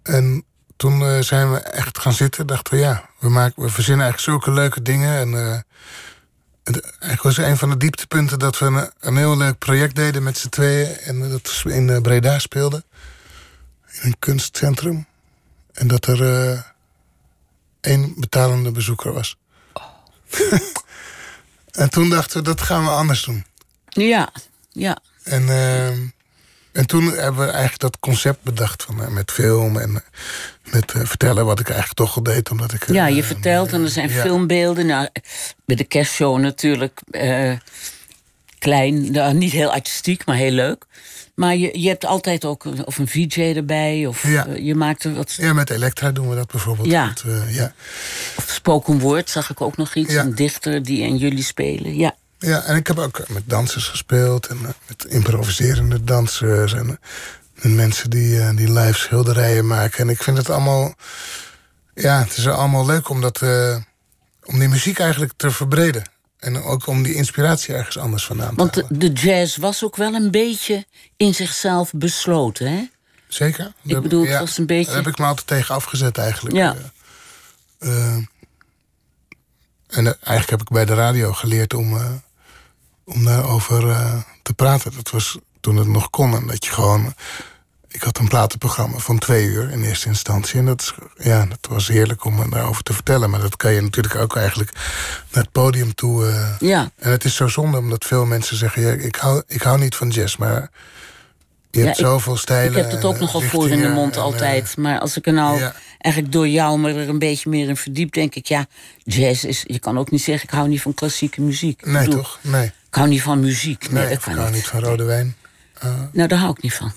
En toen zijn we echt gaan zitten. Dachten we, ja, we, maken, we verzinnen eigenlijk zulke leuke dingen. En uh, het, eigenlijk was een van de dieptepunten dat we een, een heel leuk project deden met z'n tweeën. En dat we in Breda speelden. In een kunstcentrum. En dat er uh, één betalende bezoeker was. Oh. *laughs* en toen dachten we, dat gaan we anders doen. Ja, ja. En ehm, en toen hebben we eigenlijk dat concept bedacht van, uh, met film en uh, met uh, vertellen wat ik eigenlijk toch al deed. Omdat ik, ja, je vertelt en er zijn ja. filmbeelden. Nou, bij de kerstshow natuurlijk klein, nou, niet heel artistiek, maar heel leuk. Maar je, je hebt altijd ook een, of een VJ erbij, of ja. je maakt er wat... Ja, met Elektra doen we dat bijvoorbeeld. Ja. Met, ja. Of spoken word zag ik ook nog iets, een dichter die en jullie spelen, ja. Ja, en ik heb ook met dansers gespeeld. En met improviserende dansers. En met mensen die, die live schilderijen maken. En ik vind het allemaal... Ja, het is allemaal leuk om, dat, uh, om die muziek eigenlijk te verbreden. En ook om die inspiratie ergens anders vandaan te Want halen. de jazz was ook wel een beetje in zichzelf besloten, hè? Zeker. Ik bedoel, het was een beetje... Daar heb ik me altijd tegen afgezet eigenlijk. Ja. Uh, en eigenlijk heb ik bij de radio geleerd om om daarover uh, te praten. Dat was toen het nog kon. En dat je gewoon. Ik had een platenprogramma van twee uur in eerste instantie. En dat, ja, dat was heerlijk om daarover te vertellen. Maar dat kan je natuurlijk ook eigenlijk naar het podium toe. Uh, ja. En het is zo zonde omdat veel mensen zeggen: ja, ik, hou, ik hou niet van jazz, maar. Je hebt ja, zoveel stijlen. Ik heb het ook nogal voor in de mond en, altijd. Maar als ik er nou ja. eigenlijk door jou me er een beetje meer in verdiep, denk ik, ja, jazz is. Je kan ook niet zeggen, ik hou niet van klassieke muziek. Nee, bedoel, toch? Nee. Ik hou niet van muziek. Nee, Nee, ik hou niet van rode wijn. Uh, Nou, daar hou ik niet van.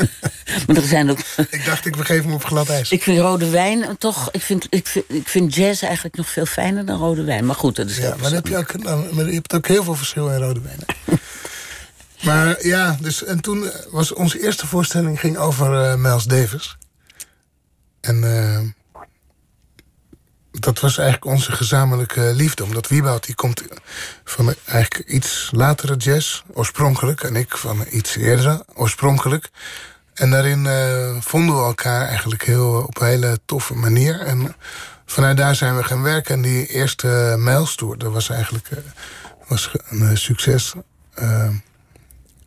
*laughs* maar er zijn ook. *laughs* ik dacht, ik begeef me op glad ijs. Ik vind rode wijn toch. Ik vind, ik, vind, ik vind jazz eigenlijk nog veel fijner dan rode wijn. Maar goed, dat is ja, maar, heb je, ook, maar je hebt ook heel veel verschil in rode wijn. *laughs* maar ja, dus en toen was onze eerste voorstelling ging over uh, Miles Davis. En uh, dat was eigenlijk onze gezamenlijke liefde. Omdat Wieboud die komt van eigenlijk iets latere jazz, oorspronkelijk. En ik van iets eerder, oorspronkelijk. En daarin uh, vonden we elkaar eigenlijk heel, op een hele toffe manier. En vanuit daar zijn we gaan werken. En die eerste uh, Miles Tour, dat was eigenlijk was een succes.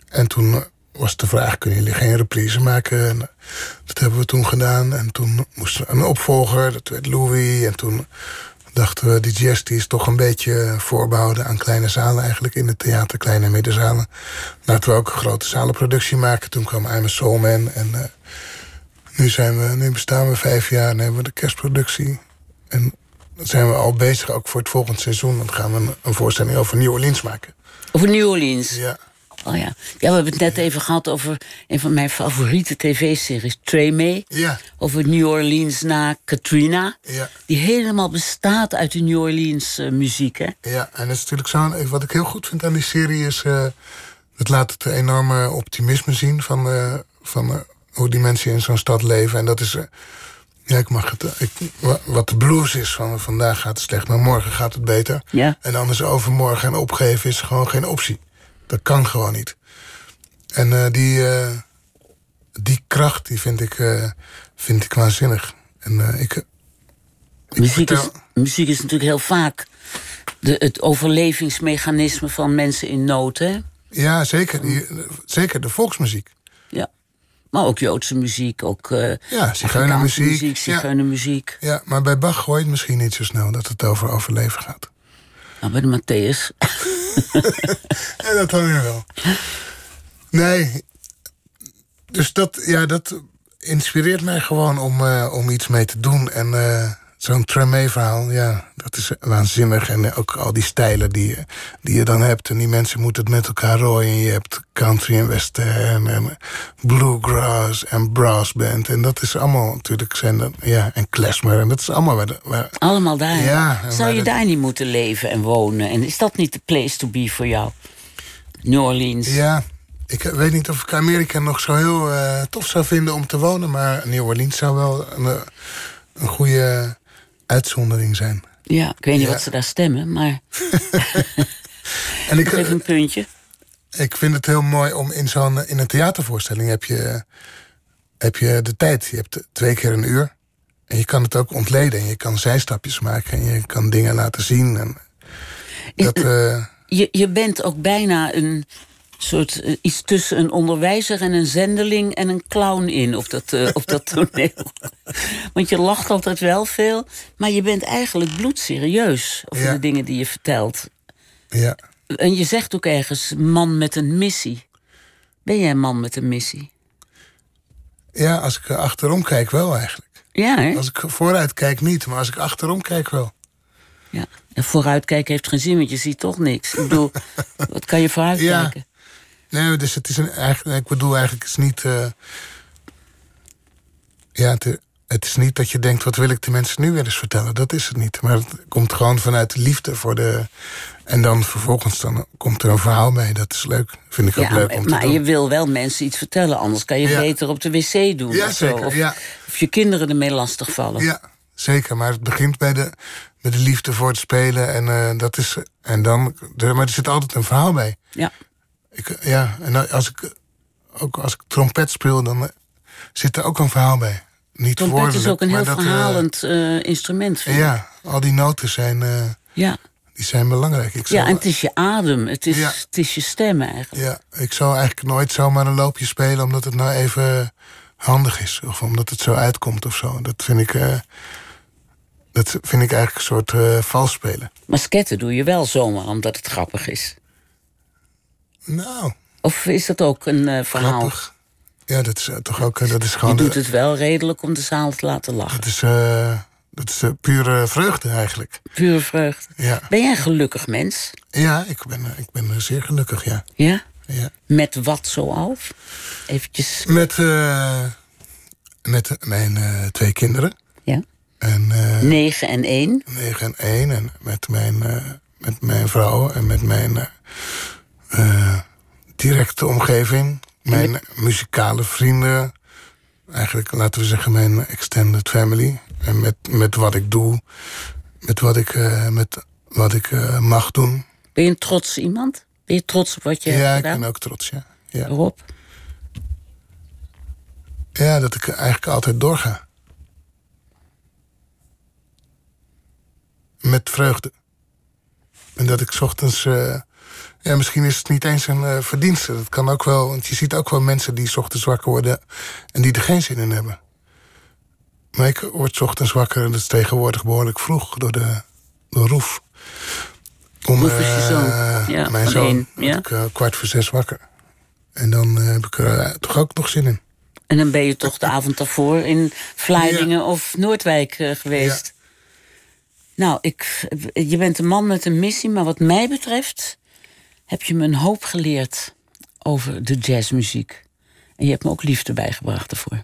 en toen was de vraag, kunnen jullie geen reprise maken? En dat hebben we toen gedaan. En toen moesten we een opvolger, dat werd Louis. En toen dachten we, die jazz die is toch een beetje voorbehouden aan kleine zalen eigenlijk in het theater, kleine middenzalen. Laten we ook een grote zalenproductie maken. Toen kwam I'm a Soul Man. En uh, nu, zijn we, nu bestaan we vijf jaar en hebben we de kerstproductie. En dan zijn we al bezig, ook voor het volgende seizoen. Dan gaan we een, een voorstelling over New Orleans maken. Over New Orleans? Ja. Oh ja. ja, we hebben het net even gehad over een van mijn favoriete tv-series, Trey May. Ja. Over New Orleans na Katrina. Ja. Die helemaal bestaat uit de New Orleans uh, muziek, hè? Ja, en dat is natuurlijk zo. Wat ik heel goed vind aan die serie is. Uh, het laat het enorme optimisme zien van, uh, van hoe die mensen in zo'n stad leven. En dat is. ja, ik mag het. Ik, wat de blues is van vandaag gaat het slecht, maar morgen gaat het beter. Ja. En anders overmorgen en opgeven is gewoon geen optie. Dat kan gewoon niet. En uh, die, uh, die kracht, die vind ik, uh, vind ik waanzinnig. En ik, ik muziek, vertel... is, muziek is natuurlijk heel vaak de, het overlevingsmechanisme van mensen in nood, hè? Ja, zeker. Die, zeker de volksmuziek. Ja. Maar ook Joodse muziek, ook uh, ja, zigeunermuziek. muziek, zigeunermuziek. Ja. ja, maar bij Bach je het misschien niet zo snel dat het over overleven gaat. Nou, bij de Matthäus. *laughs* ja, dat dan weer wel. Nee. Dus dat, ja, dat inspireert mij gewoon om, uh, om iets mee te doen. En uh, zo'n Tremé-verhaal, ja, dat is waanzinnig. En ook al die stijlen die, die je dan hebt. En die mensen moeten het met elkaar rooien. Je hebt country en western en bluegrass en brassband. En dat is allemaal natuurlijk, zijn dat, ja, en klezmer. En dat is allemaal waar... waar allemaal daar. Ja, Zou je daar niet moeten leven en wonen? En is dat niet de place to be voor jou? New Orleans. Ja, ik weet niet of ik Amerika nog zo heel uh, tof zou vinden om te wonen. Maar New Orleans zou wel een, een goede uitzondering zijn. Ja, ik weet niet wat ze daar stemmen, maar... *laughs* en ik geef een puntje. Ik vind het heel mooi om in zo'n in een theatervoorstelling heb je, heb je de tijd. Je hebt twee keer een uur. En je kan het ook ontleden. En je kan zijstapjes maken. En je kan dingen laten zien. En dat, uh, je, je bent ook bijna een soort uh, iets tussen een onderwijzer en een zendeling en een clown in op dat, uh, op dat *laughs* toneel. Want je lacht altijd wel veel, maar je bent eigenlijk bloedserieus over de dingen die je vertelt. Ja. En je zegt ook ergens man met een missie. Ben jij een man met een missie? Ja, als ik achterom kijk wel eigenlijk. Ja, hè? Als ik vooruit kijk niet, maar als ik achterom kijk wel. Ja, en vooruitkijken heeft geen zin, want je ziet toch niks. Ik bedoel, *laughs* wat kan je vooruitkijken? Ja. Nee, dus het is een, eigenlijk, ik bedoel eigenlijk, het is niet. Uh, ja, het, het, is niet dat je denkt, wat wil ik de mensen nu weer eens vertellen? Dat is het niet. Maar het komt gewoon vanuit liefde voor de. En dan vervolgens dan komt er een verhaal mee. Dat is leuk. Vind ik ook leuk om maar te Maar je wil wel mensen iets vertellen, anders kan je Ja. beter op de wc doen. Ja, of, zo. zeker, Of, je kinderen ermee lastigvallen. Ja, zeker. Maar het begint bij de, met de liefde voor het spelen. En, eh, dat is, en dan, maar er zit altijd een verhaal bij. Ja. Ik, ja, en als ik, ook als ik trompet speel, dan eh, zit er ook een verhaal bij. Niet Trompet is ook een heel eh, verhalend eh, instrument. ja, al die noten zijn, ja. die zijn belangrijk. Ik zou, ja, en het is je adem, het is, Ja. het is je stem eigenlijk. ja, ik zou eigenlijk nooit zomaar een loopje spelen... omdat het nou even handig is. Of omdat het zo uitkomt of zo. Dat vind ik, dat vind ik eigenlijk een soort vals spelen. Maar sketten doe je wel zomaar omdat het grappig is. Nou, Of is dat ook een eh, verhaal? grappig. Ja, dat is eh, toch ook... eh, dat is Je gewoon... doet eh, het wel redelijk om de zaal te laten lachen. Dat is, dat is pure vreugde eigenlijk. Pure vreugde. Ja, Ben jij een gelukkig mens? ja ik, ben, ik ben zeer gelukkig, ja. Ja? ja. Met wat zoal? Eventjes. Met, met mijn twee kinderen. Ja. En eh 9 en 1. 9 en 1. En met mijn, met mijn vrouw en met mijn eh, directe omgeving. Mijn muzikale vrienden. Eigenlijk, laten we zeggen, mijn extended family. En met, met wat ik doe. Met wat ik, eh, met wat ik eh, mag doen. Ben je een trots iemand? Ben je trots op wat je Ja, hebt ik gedaan? ben ook trots, ja. ja. Ja, dat ik eigenlijk altijd doorga. Met vreugde. En dat ik ochtends. Ja, misschien is het niet eens een eh, verdienste. Dat kan ook wel. Want je ziet ook wel mensen die ochtends wakker worden. en die er geen zin in hebben. Maar ik word ochtends wakker en dat is tegenwoordig behoorlijk vroeg door de door Roef. Om, Roef is je zoon. eh, Ja, mijn zoon. ja. ik eh, kwart voor zes wakker. En dan heb ik er toch ook nog zin in. En dan ben je toch de avond daarvoor in Vlaardingen of Noordwijk geweest. Nou, ik, je bent een man met een missie, maar wat mij betreft heb je me een hoop geleerd over de jazzmuziek. En je hebt me ook liefde bijgebracht ervoor.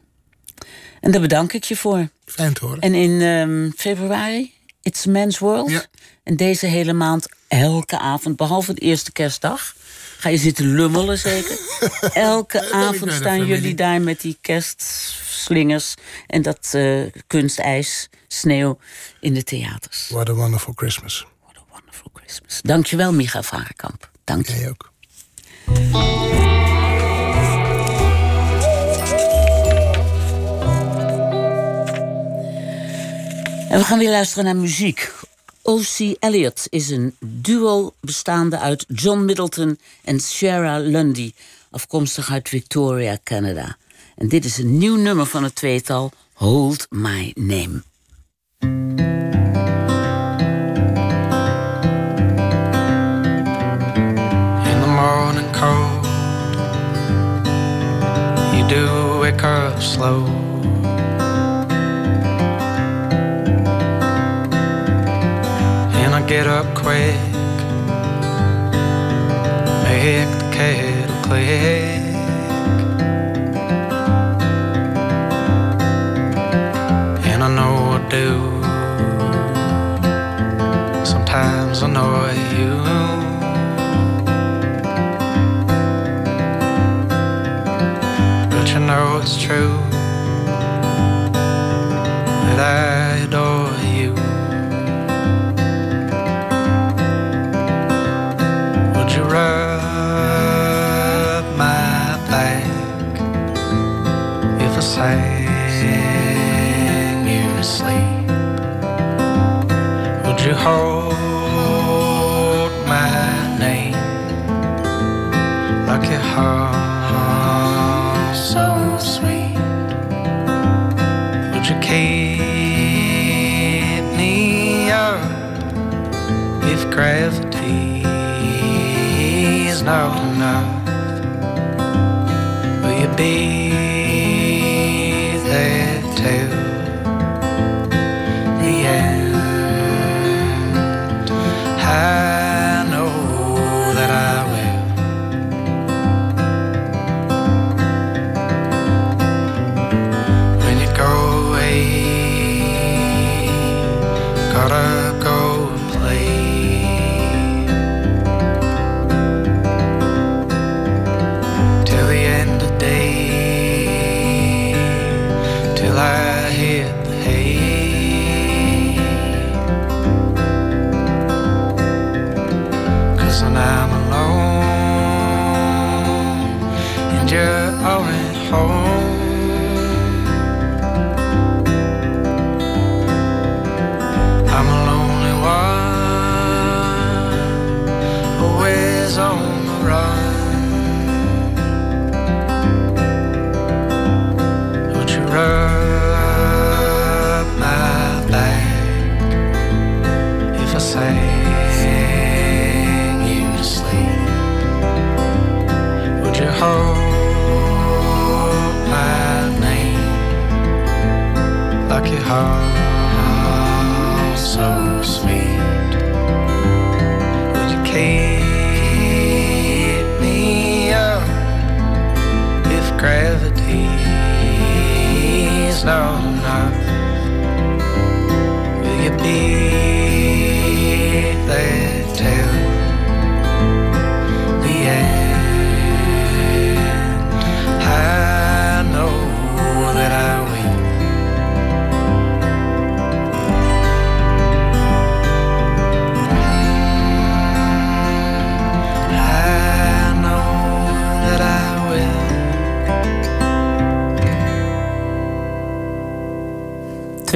En daar bedank ik je voor. Fijn te horen. En in ehm, februari, It's a Man's World. Ja. En deze hele maand, elke avond, behalve de eerste kerstdag... ga je zitten lummelen zeker. *laughs* elke avond staan jullie daar met die kerstslingers... en dat eh, kunstijs, sneeuw in de theaters. What a wonderful Christmas. What a wonderful Christmas. Dankjewel, Micha Varenkamp. Dank je. Jij ook. En we gaan weer luisteren naar muziek. O.C. Elliott is een duo bestaande uit John Middleton en Shara Lundy, afkomstig uit Victoria, Canada. En dit is een nieuw nummer van het tweetal Hold My Name. Slow. And I get up quick, make the kettle click. And I know I do. Sometimes I you. You know it's true that I adore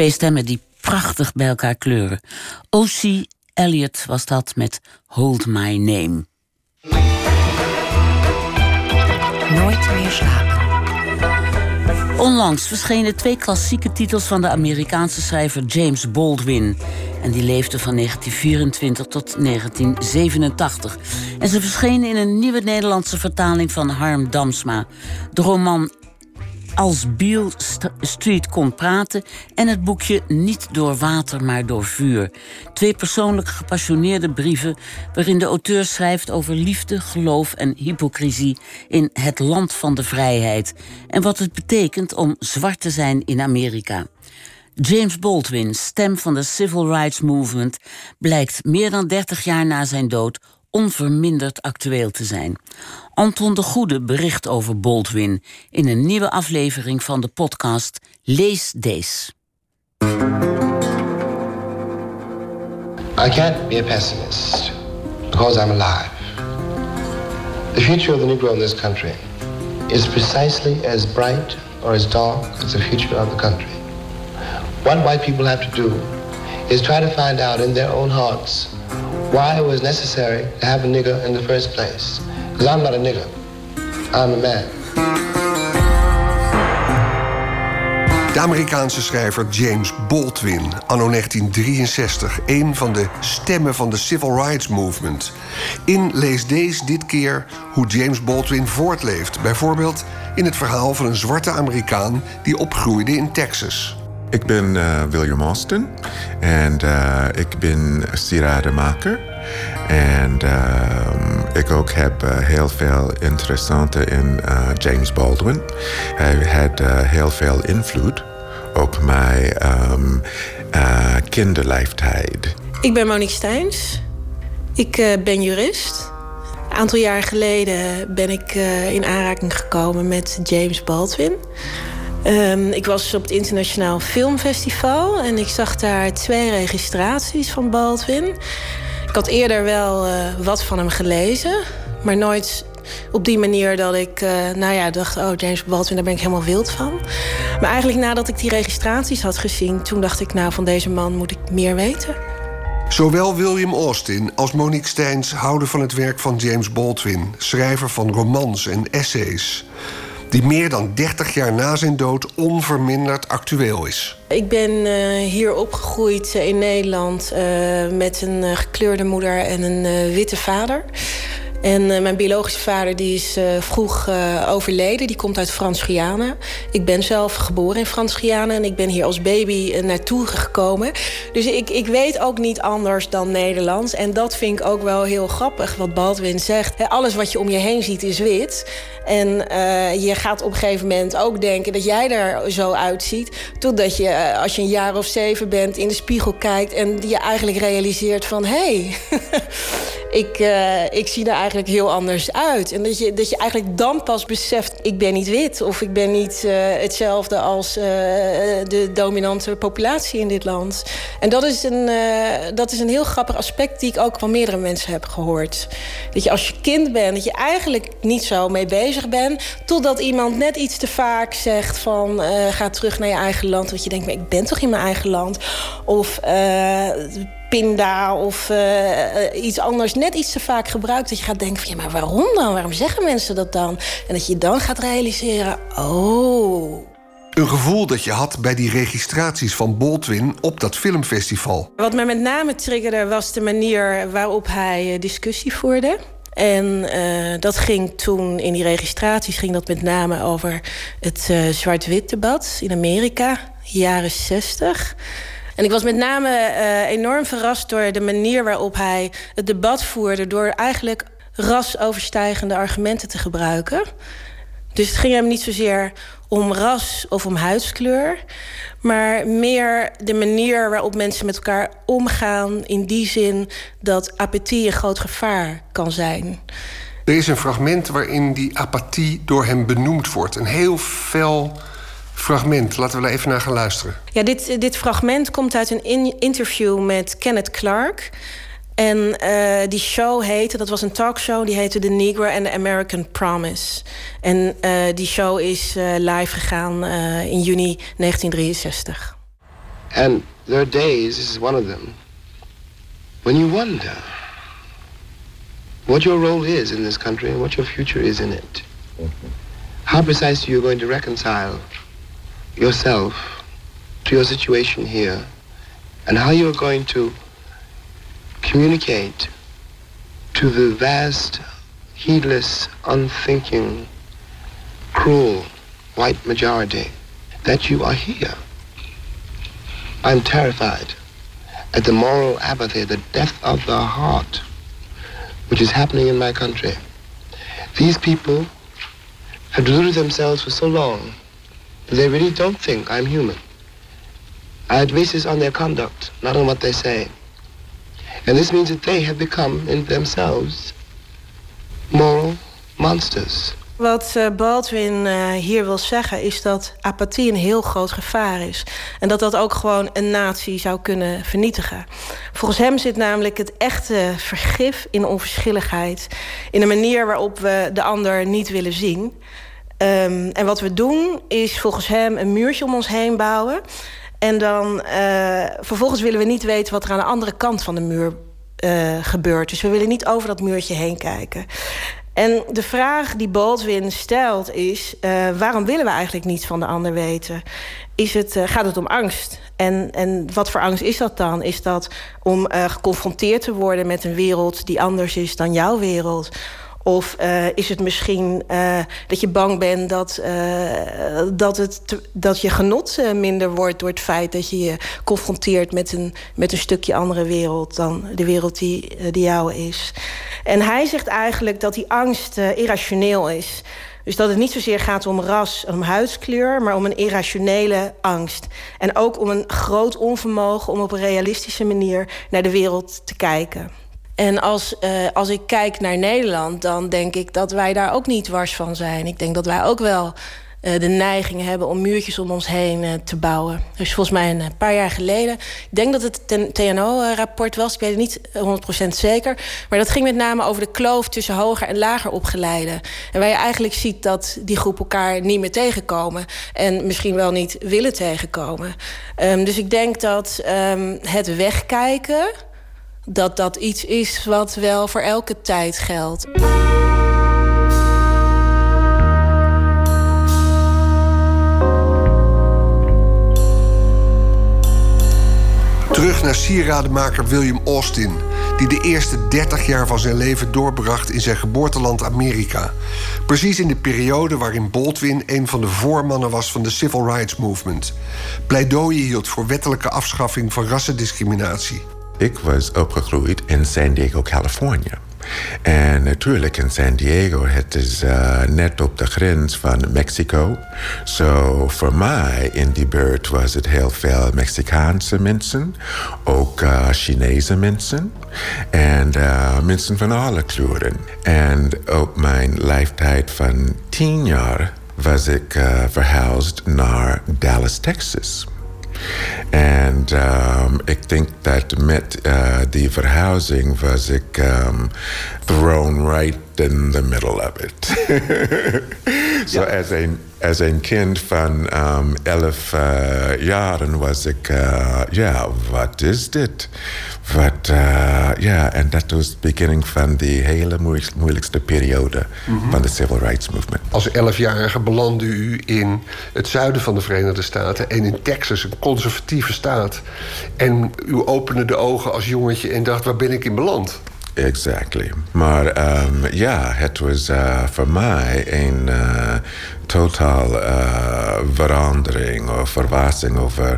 Twee stemmen die prachtig bij elkaar kleuren. O.C. Elliot was dat met Hold My Name. Nooit meer slapen. Onlangs verschenen twee klassieke titels van de Amerikaanse schrijver James Baldwin. En die leefde van 1924 tot 1987. En ze verschenen in een nieuwe Nederlandse vertaling van Harm Damsma. De roman Als Beale St- Street kon praten en het boekje Niet door water, maar door vuur. Twee persoonlijk gepassioneerde brieven waarin de auteur schrijft over liefde, geloof en hypocrisie in het land van de vrijheid en wat het betekent om zwart te zijn in Amerika. James Baldwin, stem van de Civil Rights Movement, blijkt meer dan 30 jaar na zijn dood onverminderd actueel te zijn. Anton de Goede bericht over Baldwin in een nieuwe aflevering van de podcast Lees Dees. I can't be a pessimist because I'm alive. The future of the Negro in this country is precisely as bright or as dark as the future of the country. What white people have to do is try to find out in their own hearts why it was necessary to have a nigger in the first place. Because I'm not a nigger, I'm a man. De Amerikaanse schrijver James Baldwin, anno 1963, een van de stemmen van de Civil Rights Movement. In Lees deze dit keer hoe James Baldwin voortleeft, bijvoorbeeld in het verhaal van een zwarte Amerikaan die opgroeide in Texas. Ik ben uh, William Austin en uh, ik ben sieradenmaker. En uh, ik ook heb uh, heel veel interessante in James Baldwin. Hij had heel veel invloed op mijn um, kinderleeftijd. Ik ben Monique Steins. Ik ben jurist. Een aantal jaar geleden ben ik in aanraking gekomen met James Baldwin. Um, ik was op het Internationaal Filmfestival en ik zag daar twee registraties van Baldwin. Ik had eerder wel uh, wat van hem gelezen, maar nooit op die manier dat ik uh, nou ja, dacht: Oh, James Baldwin, daar ben ik helemaal wild van. Maar eigenlijk nadat ik die registraties had gezien, toen dacht ik: Nou, van deze man moet ik meer weten. Zowel William Austin als Monique Steins houden van het werk van James Baldwin, schrijver van romans en essays die meer dan 30 jaar na zijn dood onverminderd actueel is. Ik ben uh, hier opgegroeid in Nederland uh, met een gekleurde moeder en een witte vader. En mijn biologische vader die is vroeg overleden. Die komt uit Frans-Guyana. Ik ben zelf geboren in Frans-Guyana. En ik ben hier als baby naartoe gekomen. Dus ik, ik weet ook niet anders dan Nederlands. En dat vind ik ook wel heel grappig, wat Baldwin zegt. Alles wat je om je heen ziet is wit. En je gaat op een gegeven moment ook denken dat jij er zo uitziet. Totdat je, als je een jaar of zeven bent, in de spiegel kijkt... en je eigenlijk realiseert van... hé, hey, *laughs* ik, ik zie er eigenlijk heel anders uit. En dat je, dat je eigenlijk dan pas beseft... ik ben niet wit of ik ben niet hetzelfde als de dominante populatie in dit land. En dat is, een, dat is een heel grappig aspect die ik ook van meerdere mensen heb gehoord. Dat je als je kind bent, dat je eigenlijk niet zo mee bezig bent... totdat iemand net iets te vaak zegt van... ga terug naar je eigen land. Want je denkt, maar ik ben toch in mijn eigen land? Of pinda of uh, iets anders net iets te vaak gebruikt. Dat je gaat denken van ja, maar waarom dan? Waarom zeggen mensen dat dan? En dat je dan gaat realiseren, oh... Een gevoel dat je had bij die registraties van Baldwin op dat filmfestival. Wat mij met name triggerde was de manier waarop hij discussie voerde. En uh, dat ging toen in die registraties ging dat met name over het uh, zwart-wit debat in Amerika, jaren 60. En ik was met name uh, enorm verrast door de manier waarop hij het debat voerde... door eigenlijk rasoverstijgende argumenten te gebruiken. Dus het ging hem niet zozeer om ras of om huidskleur... maar meer de manier waarop mensen met elkaar omgaan... in die zin dat apathie een groot gevaar kan zijn. Er is een fragment waarin die apathie door hem benoemd wordt. Een heel fel fragment. Laten we er even naar gaan luisteren. Ja, dit, dit fragment komt uit een in interview met Kenneth Clark. En uh, die show heette, dat was een talkshow, die heette The Negro and the American Promise. En uh, die show is uh, live gegaan in juni 1963. And there are days, this is one of them, when you wonder what your role is in this country and what your future is in it. How precisely you're going to reconcile yourself to your situation here and how you're going to communicate to the vast, heedless, unthinking, cruel white majority that you are here. I'm terrified at the moral apathy, the death of the heart, which is happening in my country. These people have deluded themselves for so long that They really don't think I'm human. I base this on their conduct, not on what they say. And this means that they have become in themselves moral monsters. Wat uh, Baldwin uh, hier wil zeggen is dat apathie een heel groot gevaar is. En dat dat ook gewoon een natie zou kunnen vernietigen. Volgens hem zit namelijk het echte vergif in onverschilligheid. In de manier waarop we de ander niet willen zien. Um, en wat we doen is volgens hem een muurtje om ons heen bouwen. En dan uh, vervolgens willen we niet weten wat er aan de andere kant van de muur uh, gebeurt. Dus we willen niet over dat muurtje heen kijken. En de vraag die Baldwin stelt is: uh, waarom willen we eigenlijk niets van de ander weten? Is het, gaat het om angst? En, en wat voor angst is dat dan? Is dat om geconfronteerd te worden met een wereld die anders is dan jouw wereld? Of uh, is het misschien uh, dat je bang bent dat, uh, dat, het, dat je genot minder wordt door het feit dat je je confronteert met een, met een stukje andere wereld dan de wereld die, die jou is? En hij zegt eigenlijk dat die angst irrationeel is. Dus dat het niet zozeer gaat om ras om huidskleur, maar om een irrationele angst. En ook om een groot onvermogen om op een realistische manier naar de wereld te kijken. En als, uh, als ik kijk naar Nederland, dan denk ik dat wij daar ook niet wars van zijn. Ik denk dat wij ook wel uh, de neiging hebben om muurtjes om ons heen uh, te bouwen. Dus volgens mij een paar jaar geleden. Ik denk dat het TNO-rapport was. Ik weet het niet 100% zeker. Maar dat ging met name over de kloof tussen hoger en lager opgeleiden. En waar je eigenlijk ziet dat die groep elkaar niet meer tegenkomen. En misschien wel niet willen tegenkomen. Um, dus ik denk dat um, het wegkijken dat dat iets is wat wel voor elke tijd geldt. Terug naar sieradenmaker William Austin, die de eerste 30 jaar van zijn leven doorbracht in zijn geboorteland Amerika. Precies in de periode waarin Baldwin een van de voormannen was van de Civil Rights Movement. Pleidooien hield voor wettelijke afschaffing van rassendiscriminatie. Ik was opgegroeid in San Diego, California. En natuurlijk in San Diego, het is uh, net op de grens van Mexico. So voor mij in die buurt was het heel veel Mexicaanse mensen, ook uh, Chinese mensen en uh, mensen van alle kleuren. En op mijn leeftijd van tien jaar was ik verhuisd naar Dallas, Texas. En um, ik denk dat met uh, die verhuizing was ik um, thrown right in the middle of it. *laughs* so ja. as, een, as een kind van um, elf uh, jaren was ik, uh, ja, wat is dit? Wat, uh, ja, en dat was het beginning van die hele moeilijkste periode mm -hmm. van de Civil Rights Movement. Als elfjarige belandde u in het zuiden van de Verenigde Staten en in Texas, een conservatieve staat. En u opende de ogen als jongetje en dacht: waar ben ik in beland? Exactly. Maar um, ja, het was uh, voor mij een uh, totaal uh, verandering of verrassing over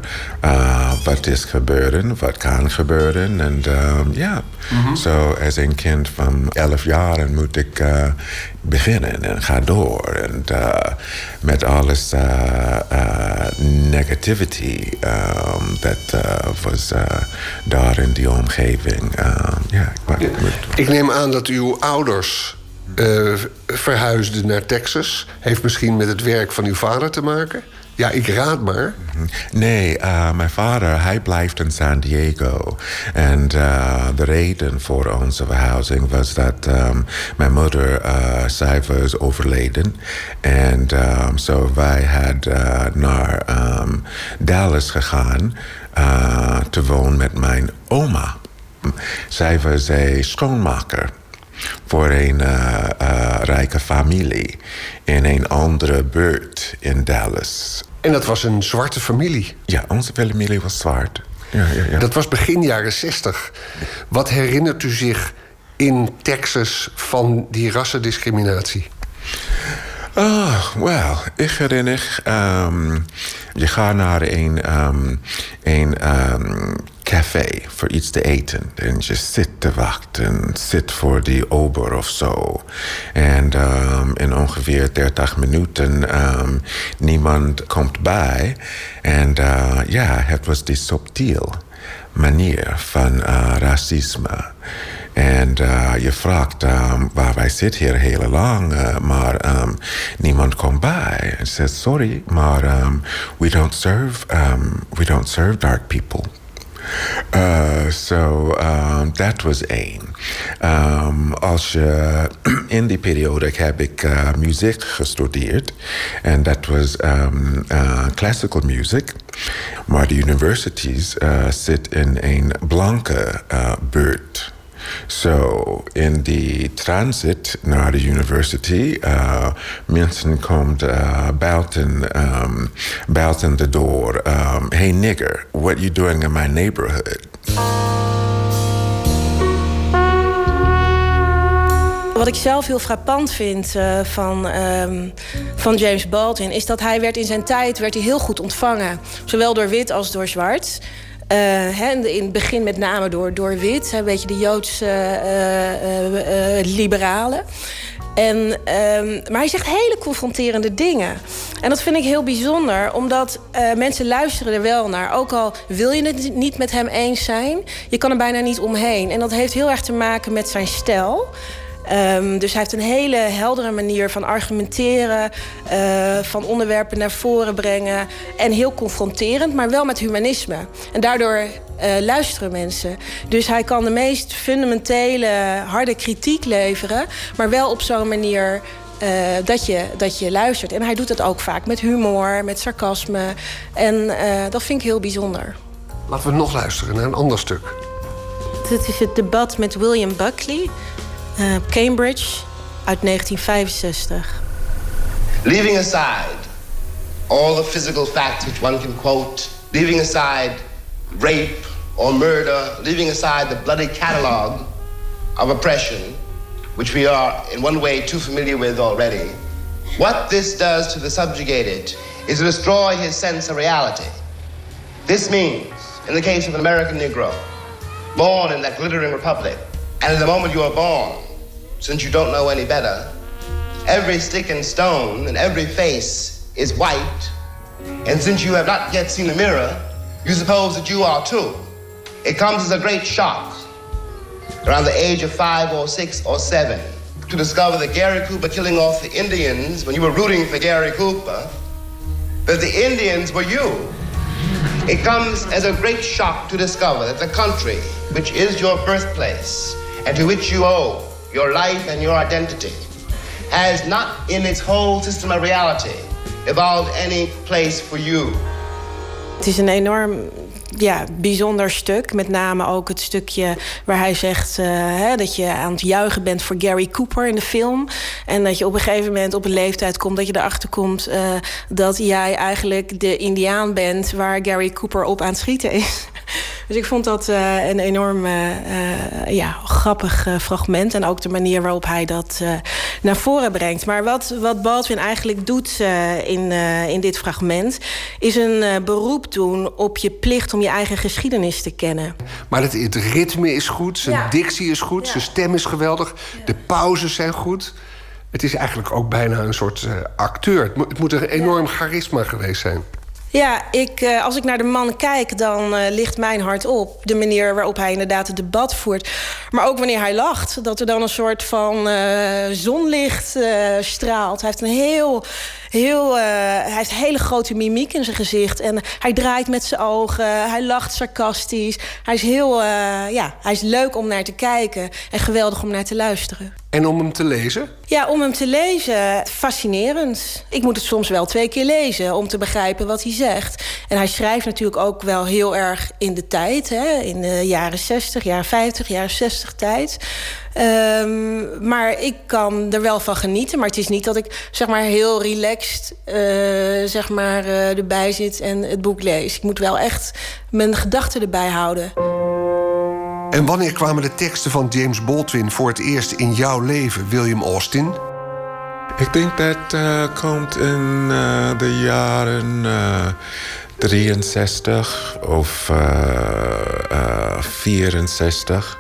wat is gebeuren, wat kan gebeuren. En um, ja, mm -hmm. so, als een kind van elf jaar moet ik beginnen en ga door. En met alles negativity um, dat was daar in die omgeving. ja, ik ik neem aan dat uw ouders uh, verhuisden naar Texas. Heeft misschien met het werk van uw vader te maken? Ja, ik raad maar. Nee, uh, mijn vader, hij blijft in San Diego. En uh, de reden voor onze verhuizing was dat um, mijn moeder, uh, zij was overleden. En um, so wij hadden naar um, Dallas gegaan te wonen met mijn oma. Zij was een schoonmaker voor een uh, uh, rijke familie in een andere buurt in Dallas. En dat was een zwarte familie? Ja, onze familie was zwart. Ja, ja, ja. Dat was begin jaren 60. Wat herinnert u zich in Texas van die rassendiscriminatie? Oh, wel, ik herinner... Um, je gaat naar een, um, een um, café voor iets te eten. En je zit te wachten, zit voor die ober of zo. En in ongeveer 30 minuten niemand komt bij. En uh, ja, het was die subtiel manier van uh, racisme. En uh, je vraagt um, waar wij zitten hier heel lang, uh, maar um, niemand komt bij. En zegt sorry, maar um, we don't serve we don't serve dark people. Uh, so um, that was één. Um, als je *clears throat* in die periode heb ik uh, muziek gestudeerd. En dat was um, uh, classical music. Maar de universities uh, zit in een blanke buurt. So in the transit naar de university, uh, mensen komt uh, buiten, um, buiten de door. Um, hey nigger, what you doing in my neighborhood? Wat ik zelf heel frappant vind uh, van, um, van James Baldwin... is dat hij werd in zijn tijd werd hij heel goed ontvangen. Zowel door wit als door zwart. Uh, in het begin met name door, door wit. Een beetje de Joodse uh, liberalen. En, um, maar hij zegt hele confronterende dingen. En dat vind ik heel bijzonder, omdat mensen luisteren er wel naar. Ook al wil je het niet met hem eens zijn, je kan er bijna niet omheen. En dat heeft heel erg te maken met zijn stijl. Um, dus hij heeft een hele heldere manier van argumenteren, uh, van onderwerpen naar voren brengen. En heel confronterend, maar wel met humanisme. En daardoor uh, luisteren mensen. Dus hij kan de meest fundamentele, harde kritiek leveren, maar wel op zo'n manier. Uh, dat, je, dat je luistert. En hij doet het ook vaak met humor, met sarcasme. En uh, dat vind ik heel bijzonder. Laten we nog luisteren naar een ander stuk. Dit is het debat met William Buckley. Uh, Cambridge uit 1965. Leaving aside all the physical facts which one can quote, leaving aside rape or murder, leaving aside the bloody catalogue of oppression, which we are in one way too familiar with already, what this does to the subjugated is to destroy his sense of reality. This means, in the case of an American Negro, born in that glittering republic, and the moment you are born, since you don't know any better, every stick and stone and every face is white. And since you have not yet seen a mirror, you suppose that you are too. It comes as a great shock around the age of five or six or seven to discover that Gary Cooper killing off the Indians when you were rooting for Gary Cooper, that the Indians were you. It comes as a great shock to discover that the country, which is your birthplace and to which you owe your life and your identity, has not in its whole system of reality evolved any place for you. Het is een enorm ja, bijzonder stuk. Met name ook het stukje waar hij zegt uh, hè, dat je aan het juichen bent voor Gary Cooper in de film. En dat je op een gegeven moment op een leeftijd komt dat je erachter komt uh, dat jij eigenlijk de Indiaan bent waar Gary Cooper op aan het schieten is. Dus ik vond dat uh, een enorm ja, grappig fragment. En ook de manier waarop hij dat naar voren brengt. Maar wat, wat Baldwin eigenlijk doet in, in dit fragment... is een beroep doen op je plicht om je eigen geschiedenis te kennen. Maar het, het ritme is goed, zijn ja. dictie is goed, ja. zijn stem is geweldig... de pauzes zijn goed... Het is eigenlijk ook bijna een soort acteur. Het moet een enorm charisma geweest zijn. Ja, ik, uh, als ik naar de man kijk, dan uh, ligt mijn hart op. De manier waarop hij inderdaad het debat voert. Maar ook wanneer hij lacht. Dat er dan een soort van uh, zonlicht straalt. Hij heeft een heel... Heel, hij heeft hele grote mimiek in zijn gezicht. En hij draait met zijn ogen. Hij lacht sarcastisch. Hij is heel... ja, hij is leuk om naar te kijken. En geweldig om naar te luisteren. En om hem te lezen? Ja, om hem te lezen, fascinerend. Ik moet het soms wel twee keer lezen om te begrijpen wat hij zegt. En hij schrijft natuurlijk ook wel heel erg in de tijd. Hè? In de jaren 60, jaren 50, jaren 60 tijd. Um, maar ik kan er wel van genieten. Maar het is niet dat ik zeg maar, heel relaxed uh, zeg maar, uh, erbij zit en het boek lees. Ik moet wel echt mijn gedachten erbij houden. En wanneer kwamen de teksten van James Baldwin voor het eerst in jouw leven, William Austin? Ik denk dat uh, komt in uh, de jaren uh, 63 of uh, 64.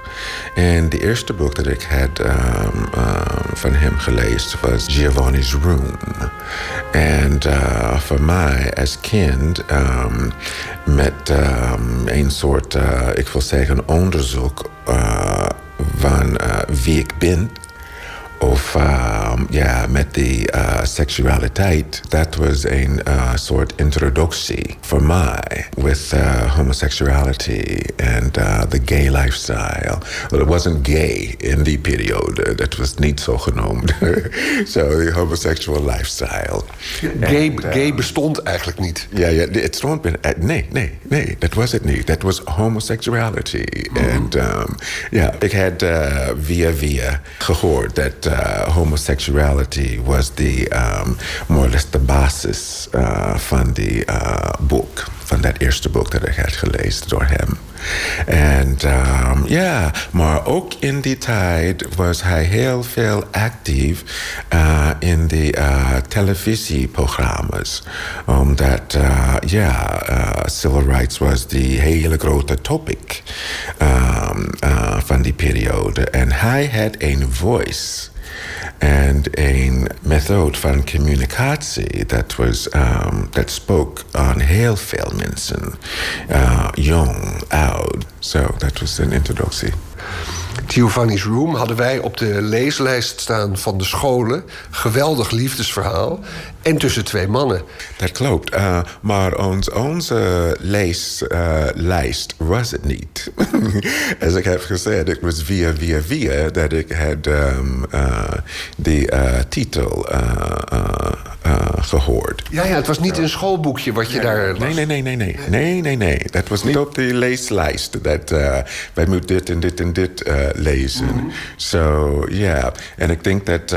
En de eerste boek dat ik had um, um, van hem gelezen was Giovanni's Room. En uh, voor mij als kind um, met een soort, ik wil zeggen, onderzoek van wie ik ben of um, ja, met die uh, seksualiteit, dat was een uh, soort introductie voor mij with uh, homosexuality and the gay lifestyle. Well, it wasn't gay in die periode, dat was niet zo genoemd. *laughs* so, the homosexual lifestyle. Gay, and, gay bestond eigenlijk niet. Ja, ja, het stond... Nee, nee, nee, dat was het niet. Dat was homosexuality. En mm -hmm. um, ja, ik had via via gehoord dat uh, homosexuality was the um, more or less the basis uh, van die uh, boek, van dat eerste boek dat ik had gelezen door hem. En um, ja, maar ook in die tijd was hij heel veel actief uh, in de uh, televisieprogramma's. Omdat, uh, ja, civil rights was die hele grote topic um, van die periode. En hij had een voice. En een methode van communicatie dat, was, um, dat spoke aan heel veel mensen. Uh, jong, oud. So, dat was een introductie. Giovanni's Room hadden wij op de leeslijst staan van de scholen. Geweldig liefdesverhaal. En tussen twee mannen. Dat klopt. Uh, maar ons, onze leeslijst uh, was het niet. *laughs* Als ik heb gezegd, het was via, via, via... dat ik had um, uh, die titel gehoord. Ja, ja, het was niet een schoolboekje wat je daar las. Nee, nee, nee, nee, nee. Nee, nee, nee. Dat was niet op de leeslijst. Dat wij moeten dit en dit en dit lezen. Mm -hmm. So, yeah. En ik denk dat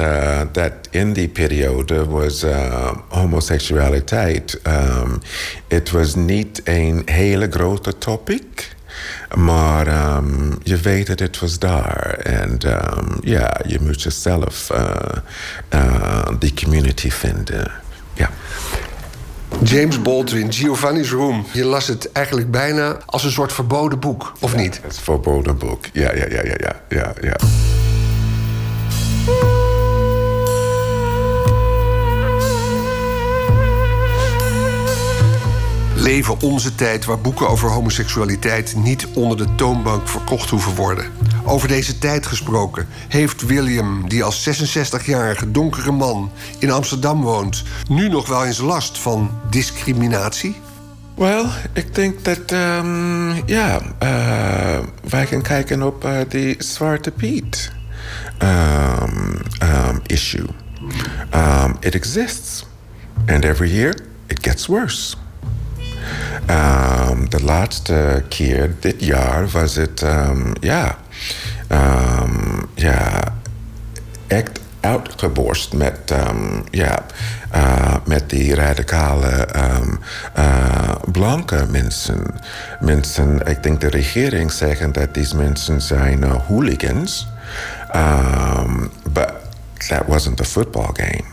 dat in die periode was... Uh, homoseksualiteit. Um, het was niet een hele grote topic. Maar um, je weet dat het was daar. En um, ja, je moet jezelf uh, uh, die community vinden. Ja. James Baldwin, Giovanni's Room. Je las het eigenlijk bijna als een soort verboden boek, of ja, niet? Het verboden boek, ja, ja, ja, ja, ja, ja. ja. Leven onze tijd waar boeken over homoseksualiteit niet onder de toonbank verkocht hoeven worden. Over deze tijd gesproken heeft William, die als 66-jarige donkere man in Amsterdam woont, nu nog wel eens last van discriminatie? Wel, ik denk dat, um, ja, uh, wij gaan kijken op uh, die Zwarte Piet um, um, issue. it exists, and every year it gets worse. Um, de laatste keer, dit jaar, was het, um, ja, um, ja, echt uitgeborst met, ja, uh, met die radicale uh, blanke mensen. Mensen, ik denk de regering zeggen dat deze mensen zijn uh, hooligans. But that wasn't a football game.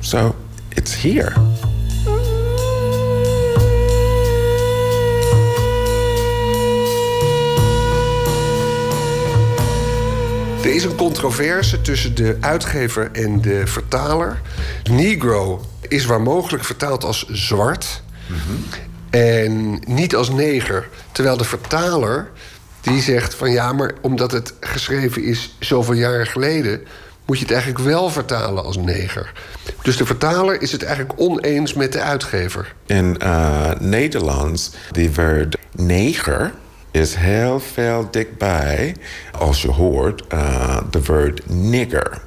So it's here. Er is een controverse tussen de uitgever en de vertaler. Negro is waar mogelijk vertaald als zwart. En niet als neger. Terwijl de vertaler die zegt van ja, maar omdat het geschreven is zoveel jaren geleden, moet je het eigenlijk wel vertalen als neger. Dus de vertaler is het eigenlijk oneens met de uitgever. In uh, Nederlands, die woord neger is heel veel dichtbij, als je hoort, uh, de woord nigger.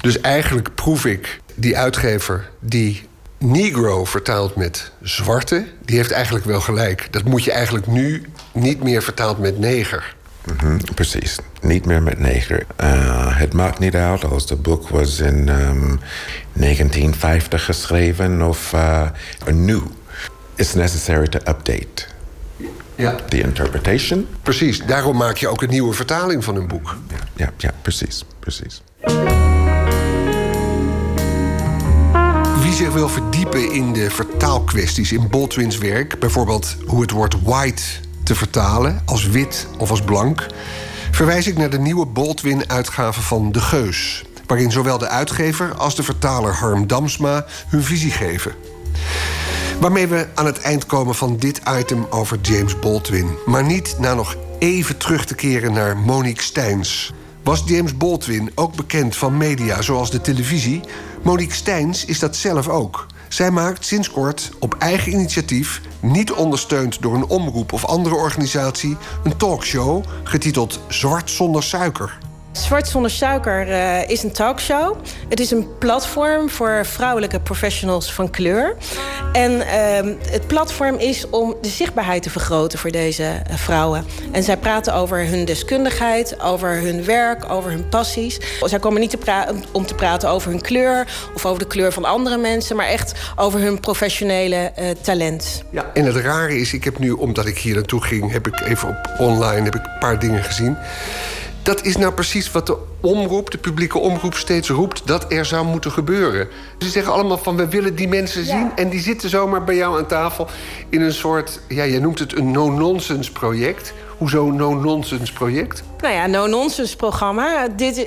Dus eigenlijk proef ik die uitgever die negro vertaalt met zwarte, die heeft eigenlijk wel gelijk. Dat moet je eigenlijk nu niet meer vertaald met neger. Mm -hmm, precies, niet meer met neger. Uh, het maakt niet uit als het boek was in um, 1950 geschreven of uh, nieuw. It's necessary to update ja. the interpretation. Precies, daarom maak je ook een nieuwe vertaling van een boek. Ja, ja, ja precies, precies. Wie zich wil verdiepen in de vertaalkwesties in Baldwin's werk, bijvoorbeeld hoe het woord white te vertalen als wit of als blank, verwijs ik naar de nieuwe Baldwin-uitgave van De Geus, waarin zowel de uitgever als de vertaler Harm Damsma hun visie geven. Waarmee we aan het eind komen van dit item over James Baldwin. Maar niet na nog even terug te keren naar Monique Steins. Was James Baldwin ook bekend van media zoals de televisie? Monique Steins is dat zelf ook. Zij maakt sinds kort op eigen initiatief, niet ondersteund door een omroep of andere organisatie, een talkshow getiteld Zwart zonder suiker. Zwart zonder suiker uh, is een talkshow. Het is een platform voor vrouwelijke professionals van kleur. En uh, het platform is om de zichtbaarheid te vergroten voor deze uh, vrouwen. En zij praten over hun deskundigheid, over hun werk, over hun passies. Zij komen niet te om te praten over hun kleur of over de kleur van andere mensen, maar echt over hun professionele uh, talent. Ja, en het rare is, ik heb nu, omdat ik hier naartoe ging, heb ik even op online heb ik een paar dingen gezien. Dat is nou precies wat de omroep, de publieke omroep, steeds roept dat er zou moeten gebeuren. Ze zeggen allemaal van we willen die mensen zien. En die zitten zomaar bij jou aan tafel in een soort, ja, je noemt het een no-nonsense project. Hoezo no-nonsense project? Nou ja, no-nonsense programma. Dit,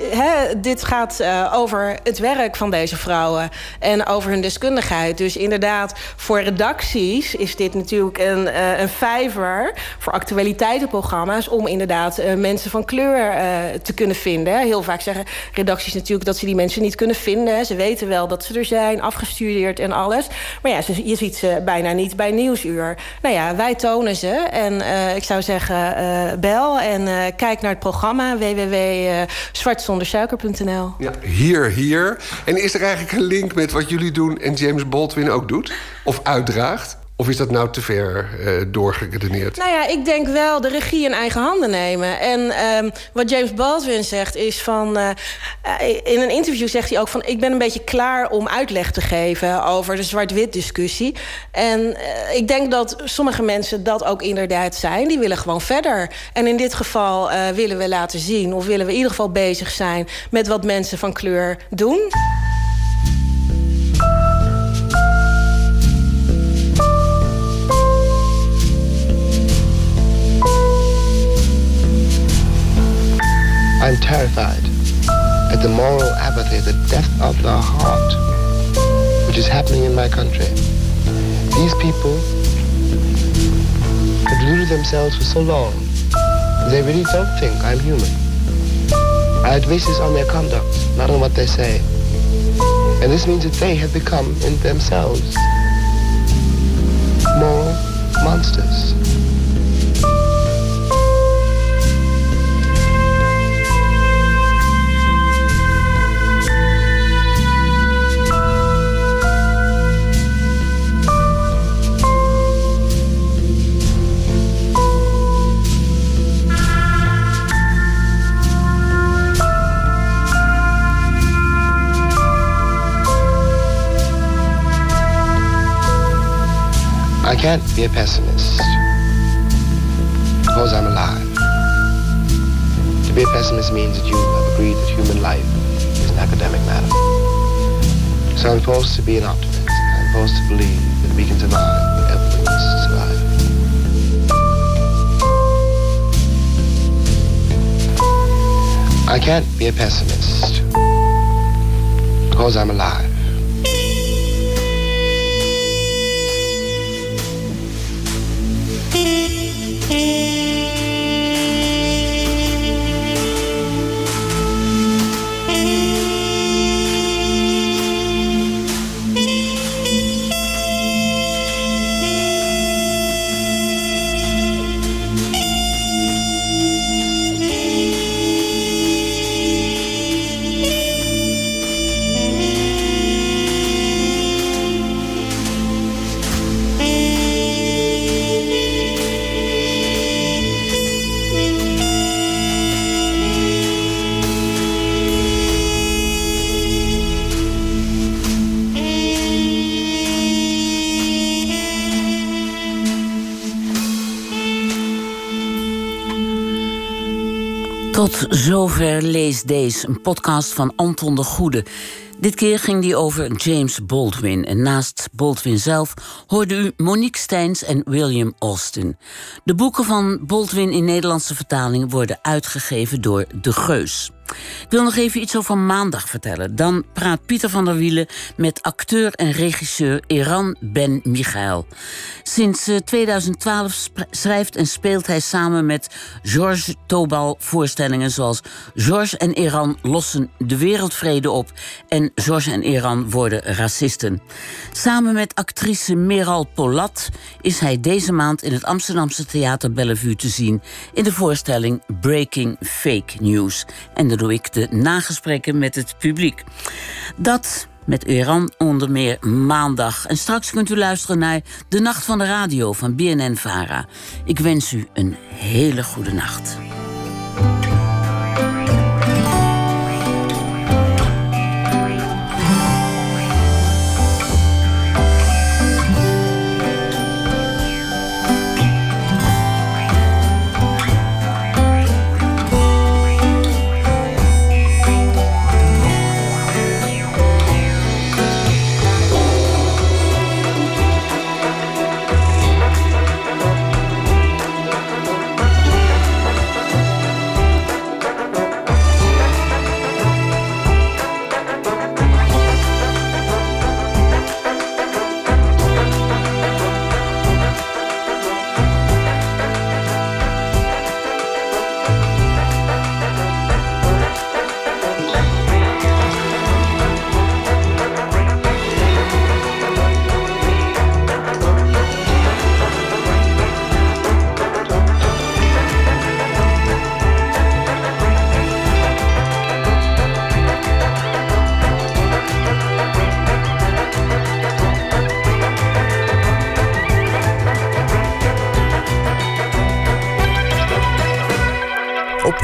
dit gaat uh, over het werk van deze vrouwen en over hun deskundigheid. Dus inderdaad, voor redacties is dit natuurlijk een, uh, een vijver voor actualiteitenprogramma's om inderdaad uh, mensen van kleur te kunnen vinden. Heel vaak zeggen redacties natuurlijk dat ze die mensen niet kunnen vinden. Ze weten wel dat ze er zijn, afgestudeerd en alles. Maar ja, je ziet ze bijna niet bij Nieuwsuur. Nou ja, wij tonen ze. En ik zou zeggen, bel en kijk naar het programma www.zwartzondersuiker.nl. Ja, hier, hier. En is er eigenlijk een link met wat jullie doen en James Baldwin ook doet? Of uitdraagt? Of is dat nou te ver uh, doorgeredeneerd? Nou ja, ik denk wel de regie in eigen handen nemen. En um, wat James Baldwin zegt is van... Uh, in een interview zegt hij ook van... ik ben een beetje klaar om uitleg te geven over de zwart-wit discussie. En ik denk dat sommige mensen dat ook inderdaad zijn. Die willen gewoon verder. En in dit geval willen we laten zien... of willen we in ieder geval bezig zijn... met wat mensen van kleur doen. I'm terrified at the moral apathy, the death of the heart, which is happening in my country. These people have deluded themselves for so long, they really don't think I'm human. I base this on their conduct, not on what they say. And this means that they have become, in themselves, moral monsters. I can't be a pessimist because I'm alive. To be a pessimist means that you have agreed that human life is an academic matter. So I'm forced to be an optimist. I'm forced to believe that we can survive whatever we must survive. I can't be a pessimist because I'm alive. geen. Tot zover Lees Deze, een podcast van Anton de Goede. Dit keer ging die over James Baldwin. En naast Baldwin zelf hoorde u Monique Steins en William Austin. De boeken van Baldwin in Nederlandse vertaling worden uitgegeven door De Geus. Ik wil nog even iets over maandag vertellen. Dan praat Pieter van der Wielen met acteur en regisseur Iran Ben Michael. Sinds 2012 eh, schrijft en speelt hij samen met Georges Tobal voorstellingen zoals Georges en Iran lossen de wereldvrede op en Georges en Iran worden racisten. Samen met actrice Meral Polat is hij deze maand in het Amsterdamse Theater Bellevue te zien in de voorstelling Breaking Fake News. En de doe ik de nagesprekken met het publiek. Dat met Iran onder meer maandag. En straks kunt u luisteren naar De Nacht van de Radio van BNN Vara. Ik wens u een hele goede nacht.